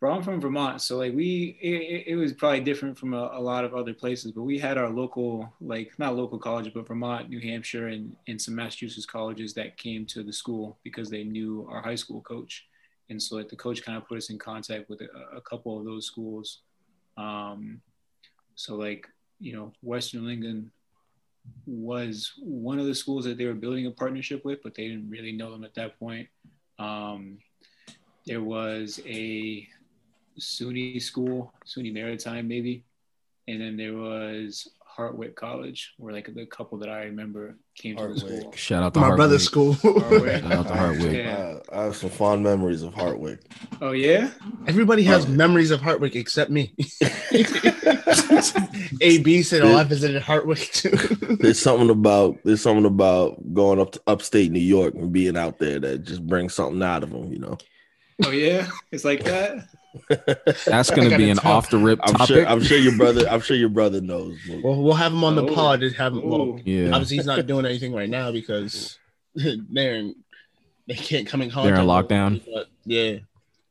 Bro, I'm from Vermont, so like we, it, it- was probably different from a, a lot of other places, but we had our local, like not local college, but Vermont, New Hampshire, and, and some Massachusetts colleges that came to the school because they knew our high school coach, and so like the coach kind of put us in contact with a, a couple of those schools. Um, so like you know, Western England was one of the schools that they were building a partnership with, but they didn't really know them at that point. Um, there was a SUNY school, SUNY Maritime maybe, and then there was Hartwick College, where like the couple that I remember came to the school. Shout out to My Hartwick. brother's school. Hartwick. Shout out to Hartwick. Yeah. Uh, I have some fond memories of Hartwick. Oh yeah, Everybody has Hartwick. memories of Hartwick except me. AB said, "Oh, I visited Hartwick too." There's something about there's something about going up to upstate New York and being out there that just brings something out of them, you know. oh yeah, it's like that. That's going to be an off the rip I'm sure I'm sure your brother I'm sure your brother knows. well, we'll have him on the Oh. pod. And have him. Well, Ooh. yeah. obviously he's not doing anything right now because they're in, they can't come in contact. They're in lockdown. him, But yeah,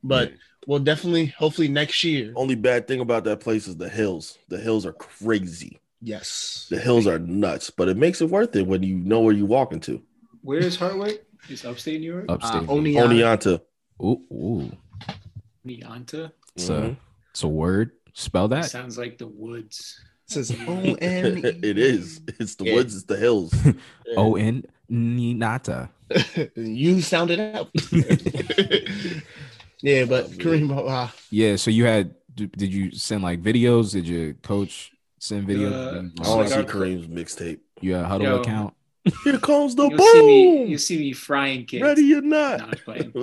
but we'll definitely, hopefully next year. Only bad thing about that place is the hills. The hills are crazy. Yes, The hills are nuts, but it makes it worth it when you know where you're walking to. Where is Hartwick? It's upstate New York. Upstate. Uh, only- Oneonta. Ooh, ooh. Nianta. It's, a, Mhm. it's a word. Spell that. Sounds like the woods. It says O N. It is. It's the Yeah. woods. It's the hills. O N Ninata. you sounded out. yeah, but Kareem, uh, Yeah. So you had, did you send like videos? Did your coach send videos? Uh, I want to see Kareem's mixtape. you had a Hudl Yo. account? Here comes the You'll see me. boom. You'll see me frying kids. Ready or Nah, not? I'm just playing.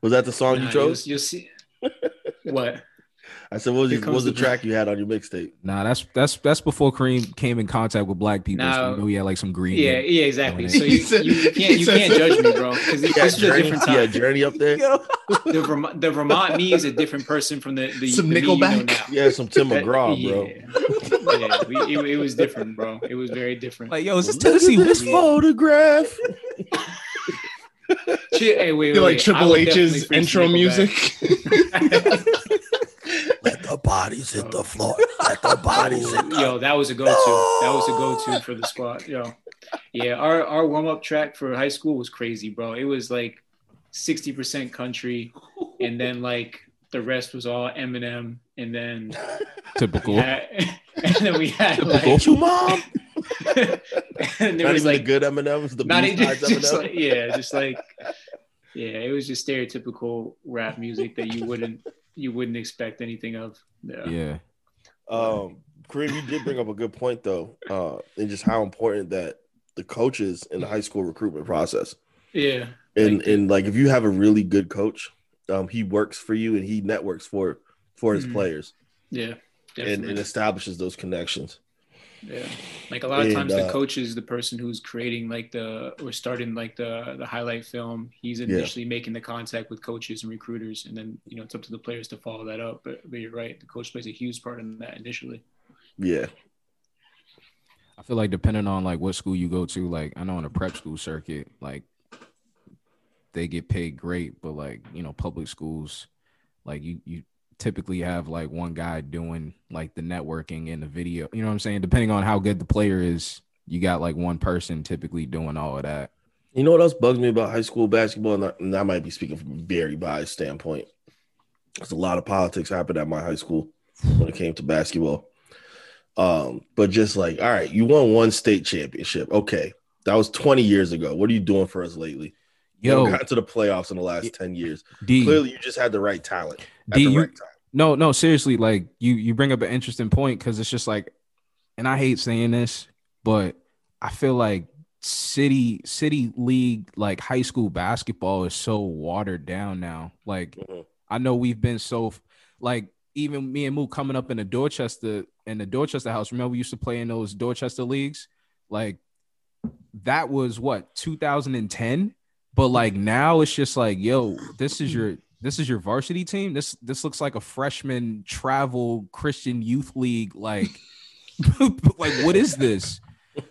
was that the song Nah, you chose? You'll, you'll see. What? I said, what was, Here what was the the- track you had on your mixtape? Nah, that's that's that's before Kareem came in contact with black people. so you know he had like some green. Yeah, yeah, exactly. So you, said- you, you can't you can't judge me, bro, because this Yeah, is a Journey, different yeah. Journey up there. The Vermont, the Vermont me is a different person from the the, Some the me you know Nickelback? now. Yeah, some Tim McGraw, bro. Yeah, yeah we, it, it was different, bro. It was very different. Like, yo, is this Look at Tennessee this photograph. Shit, hey, wait, wait, you like Triple H's intro music. Let the bodies hit the floor. Let the bodies hit the Yo, that was a go-to. That was a go-to for the spot. Yo, yeah, our our warm-up track for high school was crazy, bro. It was like sixty percent country, and then like the rest was all Eminem, and then Typical. yeah, and then we had like, Don't you, mom? and there Not was even like the good Eminems, the not B even sides just Eminems. like, yeah, just like yeah, it was just stereotypical rap music that you wouldn't you wouldn't expect anything of. Yeah. Yeah. Um, Kareem, you did bring up a good point though, uh, and just how important that the coaches in the high school recruitment process. Yeah. And Like- and like if you have a really good coach, um, he works for you and he networks for for his Mhm. players Yeah. and, and establishes those connections. Yeah, like a lot of And, times uh, the coach is the person who's creating like the or starting like the the highlight film. He's initially making the contact with coaches and recruiters, and then you know it's up to the players to follow that up. But, but you're right, the coach plays a huge part in that initially. Yeah. I feel like depending on like what school you go to, like I know in a prep school circuit, like they get paid great, but like you know public schools, like you you typically have like one guy doing like the networking and the video. You know what I'm saying? Depending on how good the player is, you got like one person typically doing all of that. You know what else bugs me about high school basketball? And I, and I might be speaking from a very biased standpoint. There's a lot of politics happened at my high school when it came to basketball. Um, but just like, all right, you won one state championship. Okay. That was 20 years ago. What are you doing for us lately? You Yo, got to the playoffs in the last 10 years. D, Clearly, you just had the right talent at D, the you- right time. No, no, seriously, like you you bring up an interesting point because it's just like, and I hate saying this, but I feel like city city league like high school basketball is so watered down now. Like Mhm. I know we've been so like even me and Moo coming up in the Dorchester in the Dorchester house. Remember we used to play in those Dorchester leagues? Like that was what 2010. But like now it's just like, yo, this is your this is your varsity team. This this looks like a freshman travel Christian youth league. Like, like what is this?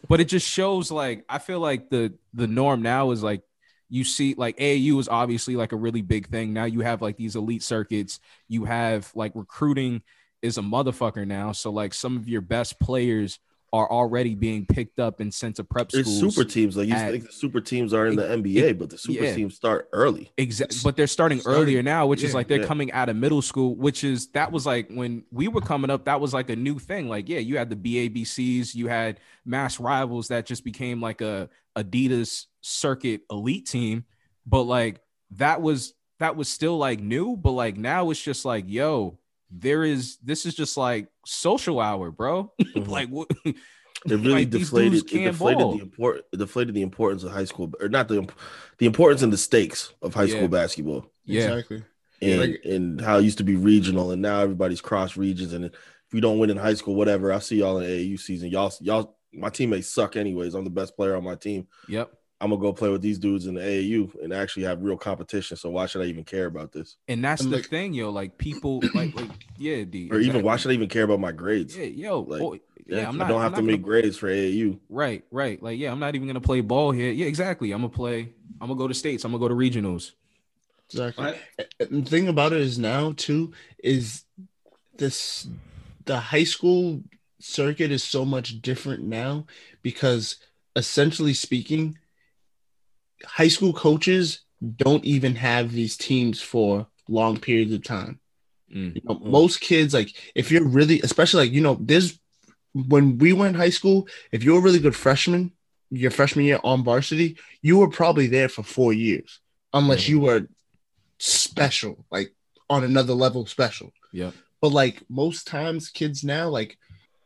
But it just shows like I feel like the the norm now is like you see like AAU is obviously like a really big thing. Now you have like these elite circuits. You have like recruiting is a motherfucker now. So like some of your best players are already being picked up and sent to prep It's schools. super teams. Like you at- think the super teams are in the NBA, but the super yeah. teams start early. Exactly, but they're starting Starting- earlier now, which is like they're yeah. coming out of middle school, which is that was like when we were coming up, that was like a new thing. Like, yeah, you had the BABCs, you had mass rivals that just became like a Adidas circuit elite team, but like that was that was still like new, but like now it's just like, yo, there is this is just like social hour, bro. Mhm. like what It really Like, deflated. It deflated ball. the import. Deflated the importance of high school, or not the the importance and the stakes of high Yeah. school basketball, yeah, Exactly. and Like- and how it used to be regional, and now everybody's cross regions. And if you don't win in high school, whatever, I see y'all in AAU season. Y'all, y'all, my teammates suck anyways. I'm the best player on my team. yep. I'm gonna go play with these dudes in the AAU and actually have real competition. So why should I even care about this? And that's And, the like- thing, yo. Like people like like yeah, D. Or even why should I even care about my grades? Yeah, yo, Like, oh, yeah, Yeah, I'm I don't I'm have not to gonna- make grades for AAU. Right, right. Like, yeah, I'm not even gonna play ball here. Yeah, exactly. I'm gonna play. I'm gonna go to states. I'm gonna go to regionals. Exactly. What? And the thing about it is now too is this the high school circuit is so much different now because essentially speaking high school coaches don't even have these teams for long periods of time Mm. you know, most kids like if you're really especially like you know there's when we went high school if you're a really good freshman your freshman year on varsity you were probably there for four years unless Mhm. you were special like on another level special Yeah. but like most times kids now like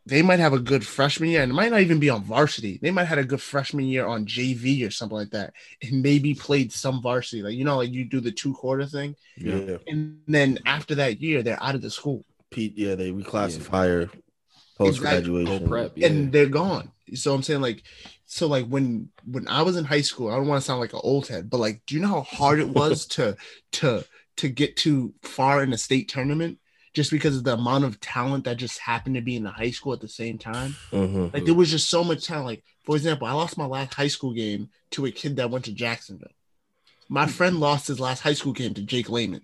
they might have a good freshman year and it might not even be on varsity they might have had a good freshman year on jv or something like that and maybe played some varsity like you know like you do the two quarter thing Yeah. Yeah, and then after that year they're out of the school Pete. Yeah, they reclassify post Go graduation. prep. Yeah. and they're gone. So I'm saying like, so like when when I was in high school, I don't want to sound like an old head, but like, do you know how hard it was to to to get to far in a state tournament just because of the amount of talent that just happened to be in the high school at the same time? Mhm. Like there was just so much talent. Like for example, I lost my last high school game to a kid that went to Jacksonville. My friend lost his last high school game to Jake Layman.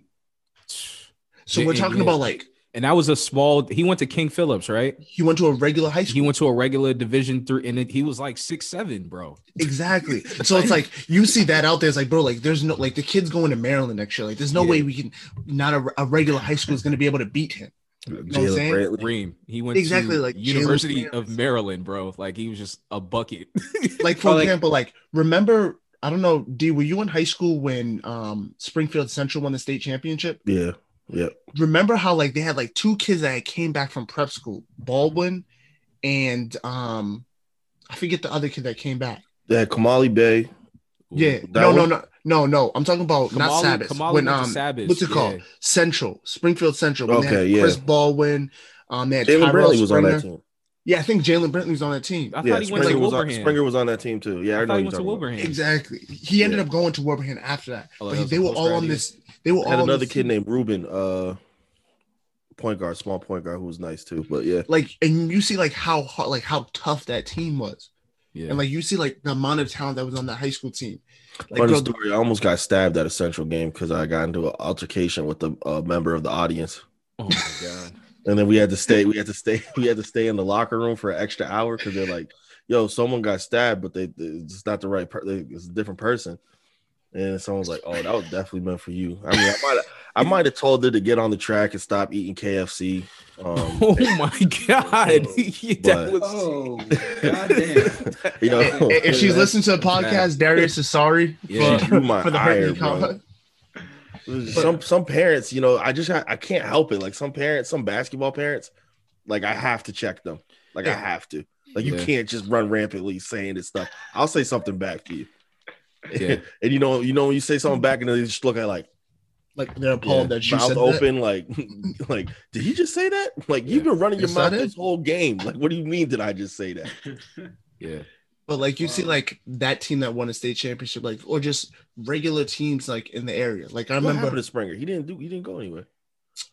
So we're talking about like and that was a small. He went to King Phillips, right? he went to a regular high school. He went to a regular Division three, and it, he was like six seven, bro. Exactly. So it's like you see that out there. It's like, bro, like there's no like the kid's going to Maryland next year. Like there's no Yeah. way we can not a, a regular high school is going to be able to beat him. know what I'm saying? Brantley. Ream. He went Exactly, to like University Brantley. of Maryland, bro. Like he was just a bucket. Like for Or, like- example, like remember, I don't know, D, were you in high school when um Springfield Central won the state championship? Yeah, yeah. Remember how like they had like two kids that came back from prep school, Baldwin and um I forget the other kid that came back. They had Kamali Bay. Yeah, That no, no, one? no, no, no. I'm talking about not Kamali- Sabbath. Kamali when um, Sabbath, what's it called? yeah. Central, Springfield Central. When they Okay, had yeah. Chris Baldwin. Um, they had Jalen Tyrell Brantley was on that team. Yeah, I think Jalen Bentley's on that team. I yeah, thought he went Springer to was, on, Wilbraham. Springer was on that team too. Yeah, I, I know thought he went to talking about. Wilbraham. Exactly. He ended Yeah. up going to Wilbraham after that. Oh, but that they were all on this. They were I had all on another kid team. named Ruben, uh, point guard, small point guard, who was nice too. But yeah, like, and you see like how hard, like how tough that team was, Yeah. and like you see like the amount of talent that was on that high school team. Like, funny bro, story. I almost got stabbed at a Central game because I got into an altercation with a uh, member of the audience, oh my god. And then we had to stay. We had to stay. We had to stay in the locker room for an extra hour because they're like, "Yo, someone got stabbed, but they it's not the right. person, it's a different person." And someone's like, "Oh, that was definitely meant for you." I mean, I might I might have told her to get on the track and stop eating KFC. Um, Oh my god. Yeah, that But- was Oh, goddamn. you know, if if she's listening to the podcast, Darius is sorry Yeah. for, She drew for the hurt ire, he bro. caused. Some some parents, you know, I just ha- I can't help it. Like some parents, some basketball parents, like I have to check them. Like I have to. Like you Yeah. can't just run rampantly saying this stuff. I'll say something back to you. Yeah. and you know, you know, when you say something back and they just look at like Like they're appalled that you mouth said that. open, like like did he just say that? Like you've been running your Is mouth it? this whole game. Like what do you mean? Did I just say that? yeah. But like you see, like that team that won a state championship, like or just regular teams like in the area. Like I What remember, to Springer? He didn't do. He didn't go anywhere.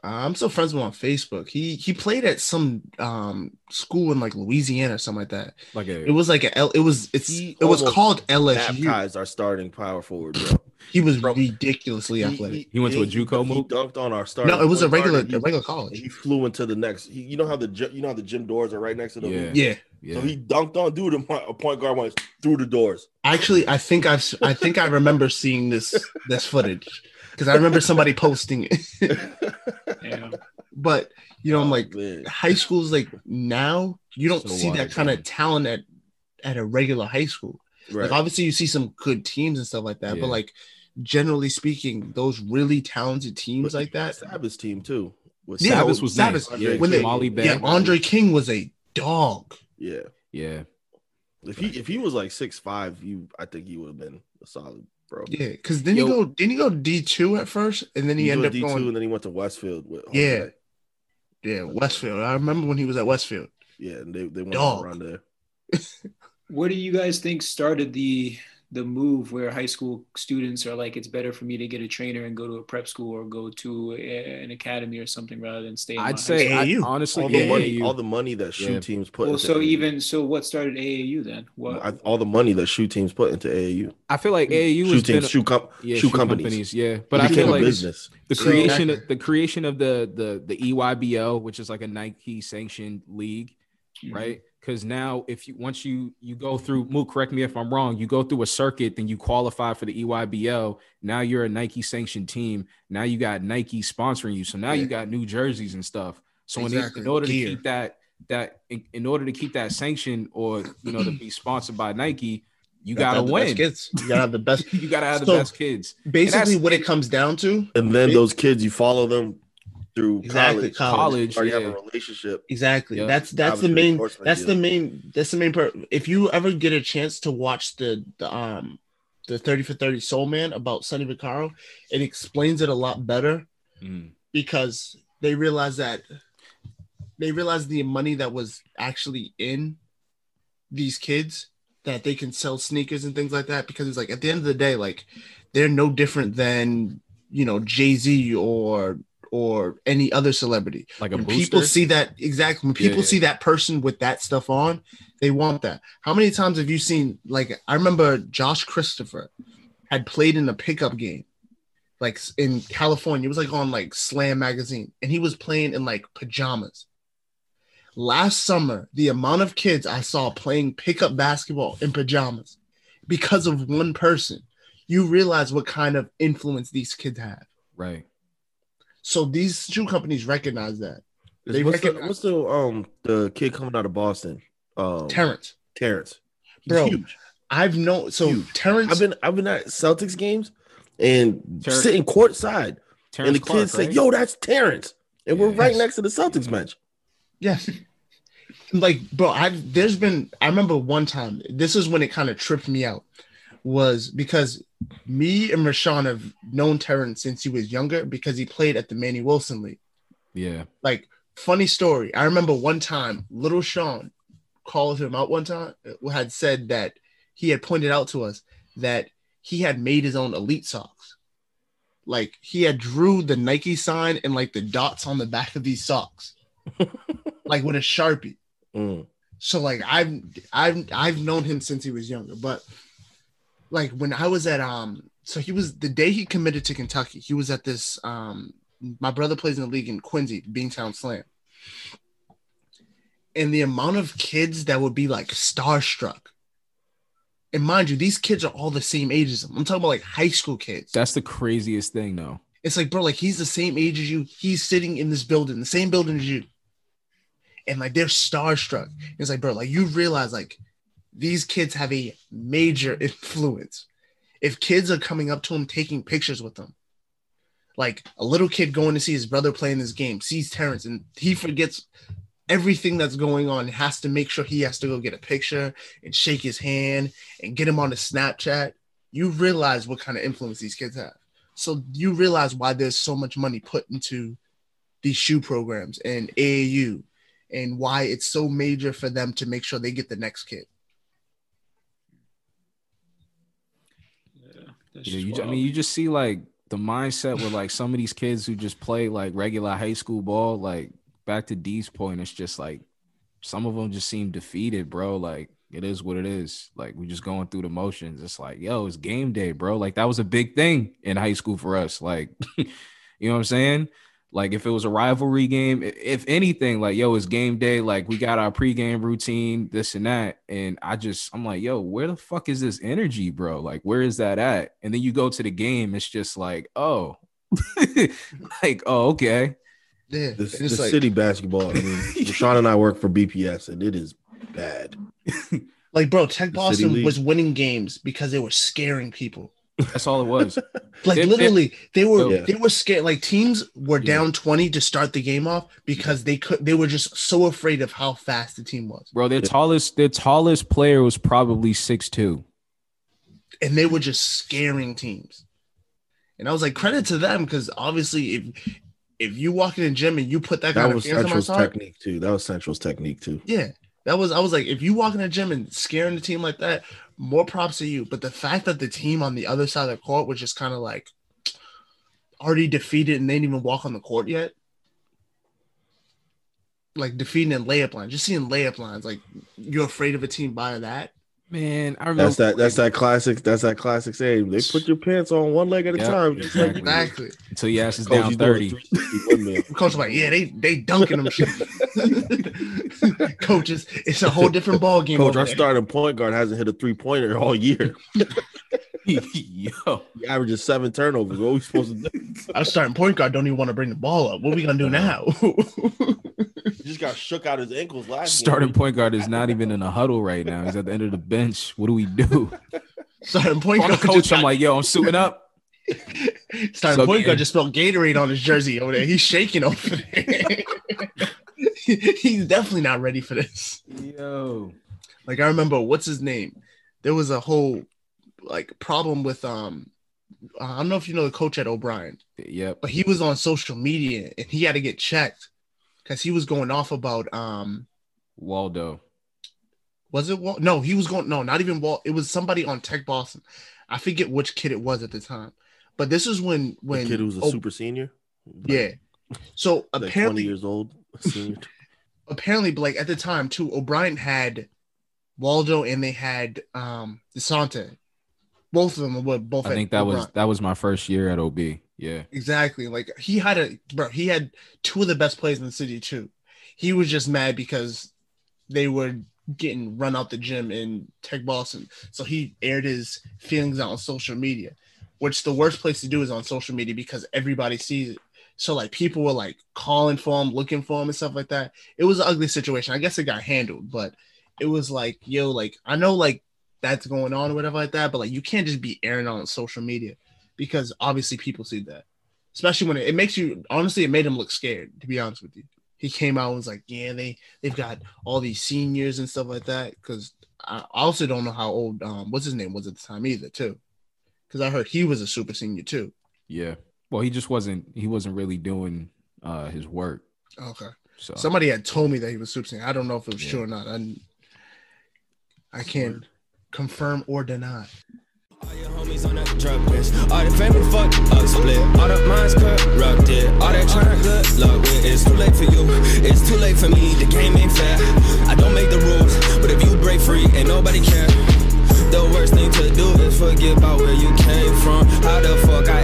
Uh, I'm still friends with him on Facebook. He he played at some um school in like Louisiana or something like that. Like a It was like a L. It was it's it was called LSU. Baptized our starting power forward, bro. He was Bro, ridiculously athletic. He went to a JUCO He move? dunked on our starting. no, it was a regular and a he- regular college. He flew into the next. He, you know how the you know how the gym doors are right next to the Yeah. Yeah, yeah. So he dunked on dude. and A point guard went through the doors. actually, I think I've s- I think I remember seeing this this footage because I remember somebody posting it. Yeah. but you know, I'm oh, like, Man. high schools like now you don't So see that kind man. of talent at at a regular high school. right. Like obviously you see some good teams and stuff like that, Yeah. but like generally speaking, those really talented teams But like that. Sabbath's team too. With Yeah, Sabas was Sabas, nice. Yeah, when they- Molly Bay. Yeah, Andre King was a dog. yeah. yeah. If he if he was like six five, you I think he would have been a solid bro. Yeah, because then Yo. you go didn't he go D two at first and then he, He ended up D two, going and then he went to Westfield. With Yeah. Jose. yeah Westfield. I remember when he was at Westfield. yeah, and they they went Dog. around there. What do you guys think started the the move where high school students are like, it's better for me to get a trainer and go to a prep school or go to a, an academy or something rather than stay. I'd say school? I, AAU. honestly, All the yeah, money, AAU. all the money that shoe Yeah. teams put. Well, into so AAU. even so, what started AAU then? What? I- all the money that shoe teams put into AAU. I feel like AAU Shoe has been shoe, com- yeah, shoe companies. yeah. But But it I became feel like business. the So- creation of the creation of the the the EYBL, which is like a Nike sanctioned league, Mhm. right? Because now, if you once you you go through, Mook, correct me if I'm wrong, you go through a circuit, then you qualify for the EYBL. Now you're a Nike sanctioned team. Now you got Nike sponsoring you, so now you got new jerseys and stuff. So in, Exactly. in order Gear. to keep that that in, in order to keep that sanction or you know to be sponsored by Nike, you gotta gotta have the best win. kids. You gotta have the best. You gotta have the best kids. Basically, what it comes down to And then those kids, you follow them through Exactly, college. college. Already yeah. have a relationship. Exactly. Yeah. That's that's the main that's deal. the main that's the main part. If you ever get a chance to watch the the um the 30 for 30 Sole Man about Sonny Vaccaro, it explains it a lot better Mm. because they realize that they realize the money that was actually in these kids that they can sell sneakers and things like that because it's like at the end of the day like they're no different than you know Jay-Z or or any other celebrity Like a when booster. people see that exactly when Yeah, people yeah. see that person with that stuff on they want that how many times have you seen like i remember josh christopher had played in a pickup game like in california it was like on like slam magazine and he was playing in like pajamas last summer the amount of kids i saw playing pickup basketball in pajamas because of one person you realize what kind of influence these kids have right. So these shoe companies recognize that They what's, the, what's the um the kid coming out of Boston? Um, terrence Terrence. He's Bro, huge. I've known so Huge. Terrence. I've been I've been at Celtics games and Terrence- sitting courtside, Terrence and the Clark, kids say, right? "Yo, that's Terrence," and we're right next to the Celtics bench. yes, like bro, I've there's been. I remember one time. This is when it kind of tripped me out. Was because me and Rashaan have known Terrence since he was younger because he played at the Manny Wilson League. Yeah. Like funny story. I remember one time, little Sean called him out one time had said that he had pointed out to us that he had made his own elite socks. Like he had drew the Nike sign and like the dots on the back of these socks, like with a sharpie. Mm. So like I've I've I've known him since he was younger, but like when I was at um so he was the day he committed to Kentucky, he was at this um my brother plays in the league in Quincy, Beantown Slam. And the amount of kids that would be like starstruck. And mind you, these kids are all the same age as him. I'm talking about like high school kids. That's the craziest thing, though. It's like, bro, like he's the same age as you. He's sitting in this building, the same building as you. And like they're starstruck. It's like, bro, like you realize like these kids have a major influence. If kids are coming up to him, taking pictures with them, like a little kid going to see his brother playing this game, sees Terrence, and he forgets everything that's going on, has to make sure he has to go get a picture and shake his hand and get him on a Snapchat. You realize what kind of influence these kids have. So you realize why there's so much money put into these shoe programs and AAU and why it's so major for them to make sure they get the next kid. Yeah, that's You know, you, I mean, you just see like the mindset with like some of these kids who just play like regular high school ball. Like back to D's point, it's just like some of them just seem defeated, bro. Like it is what it is. Like we're just going through the motions. It's like, yo, it's game day, bro. Like that was a big thing in high school for us. Like, you know what I'm saying? Like if it was a rivalry game, if anything, like yo, it's game day. Like we got our pregame routine, this and that. And I just, I'm like, yo, where the fuck is this energy, bro? Like where is that at? And then you go to the game, it's just like, oh, like oh, okay. Yeah, The, the like, city basketball. I mean, Rashaan and I work for BPS, and it is bad. like, bro, Tech The Boston was winning games because they were scaring people. That's all it was. Like It- it- literally, they were Yeah. they were scared. Like teams were Yeah. down twenty to start the game off because they could. They were just so afraid of how fast the team was, Bro, their Yeah. tallest, their tallest player was probably six two. and they were just scaring teams. And I was like, credit to them because obviously, if if you walk in the gym and you put that kind That of was fear Central's someone's technique too. That was Central's technique too. yeah, that was. I was like, if you walk in the gym and scaring the team like that, more props to you. But the fact that the team on the other side of the court was just kind of like already defeated and they didn't even walk on the court yet. Like defeating in layup lines, just seeing layup lines, like you're afraid of a team by that. Man, I remember That's that. That's that classic. That's that classic saying. They put your pants on one leg at a Yeah, time. Exactly. Exactly. until your ass is Coach, down 30. Coach was like, yeah, they they dunking them. shit." Coaches, it's a whole different ball game. Coach, over our there. starting point guard hasn't hit a three pointer all year. Yo, He averages seven turnovers. What are we supposed to do? Our starting point guard don't even want to bring the ball up. What are we gonna do now? He just got shook out his ankles last starting game. point guard is not even in a huddle right now. He's at the end of the bench. What do we do? starting point guard, coach, just I'm like, yo, I'm suiting up. starting So point guard just spelled Gatorade on his jersey over there. He's shaking over there. He's definitely not ready for this. Yo, Like I remember, what's his name? There was a whole like problem with um. I don't know if you know the coach at O'Bryant. Yeah, but he was on social media and he had to get checked because he was going off about um Waldo. was it Walt? No, he was going no, not even Walt. It was somebody on Tech Boston. I forget which kid it was at the time. But this is when The when kid who was a oh, super senior. yeah. So Like 20 apparently years old. Senior. apparently but like at the time too, O'Bryant had Waldo and they had um DeSante. Both of them were both I think that was that was my first year at OB. Yeah. Exactly. Like he had a bro, he had two of the best players in the city too. He was just mad because they were getting run out the gym in Tech Boston. So he aired his feelings out on social media, which the worst place to do is on social media because everybody sees it. So like people were like calling for him, looking for him and stuff like that. It was an ugly situation. I guess it got handled, but it was like, yo, like I know like that's going on or whatever like that, but like you can't just be airing on social media because obviously people see that, especially when it, it makes you honestly, it made him look scared. To be honest with you, he came out and was like, "Yeah, they they've got all these seniors and stuff like that." Because I also don't know how old um what's his name was at the time either too, because I heard he was a super senior too. Yeah well, he just wasn't he wasn't really doing uh his work. Okay. So somebody had told me that he was Snoop I don't know if it was yeah. true or not. I I can't confirm or deny. All your homies on that drug list. All the family fucked up split. All the minds corrupted. All that trying good luck with. It's too late for you. It's too late for me. The game ain't fair. I don't make the rules. But if you break free, ain't nobody care. The worst thing to do is forget about where you came from. How the fuck I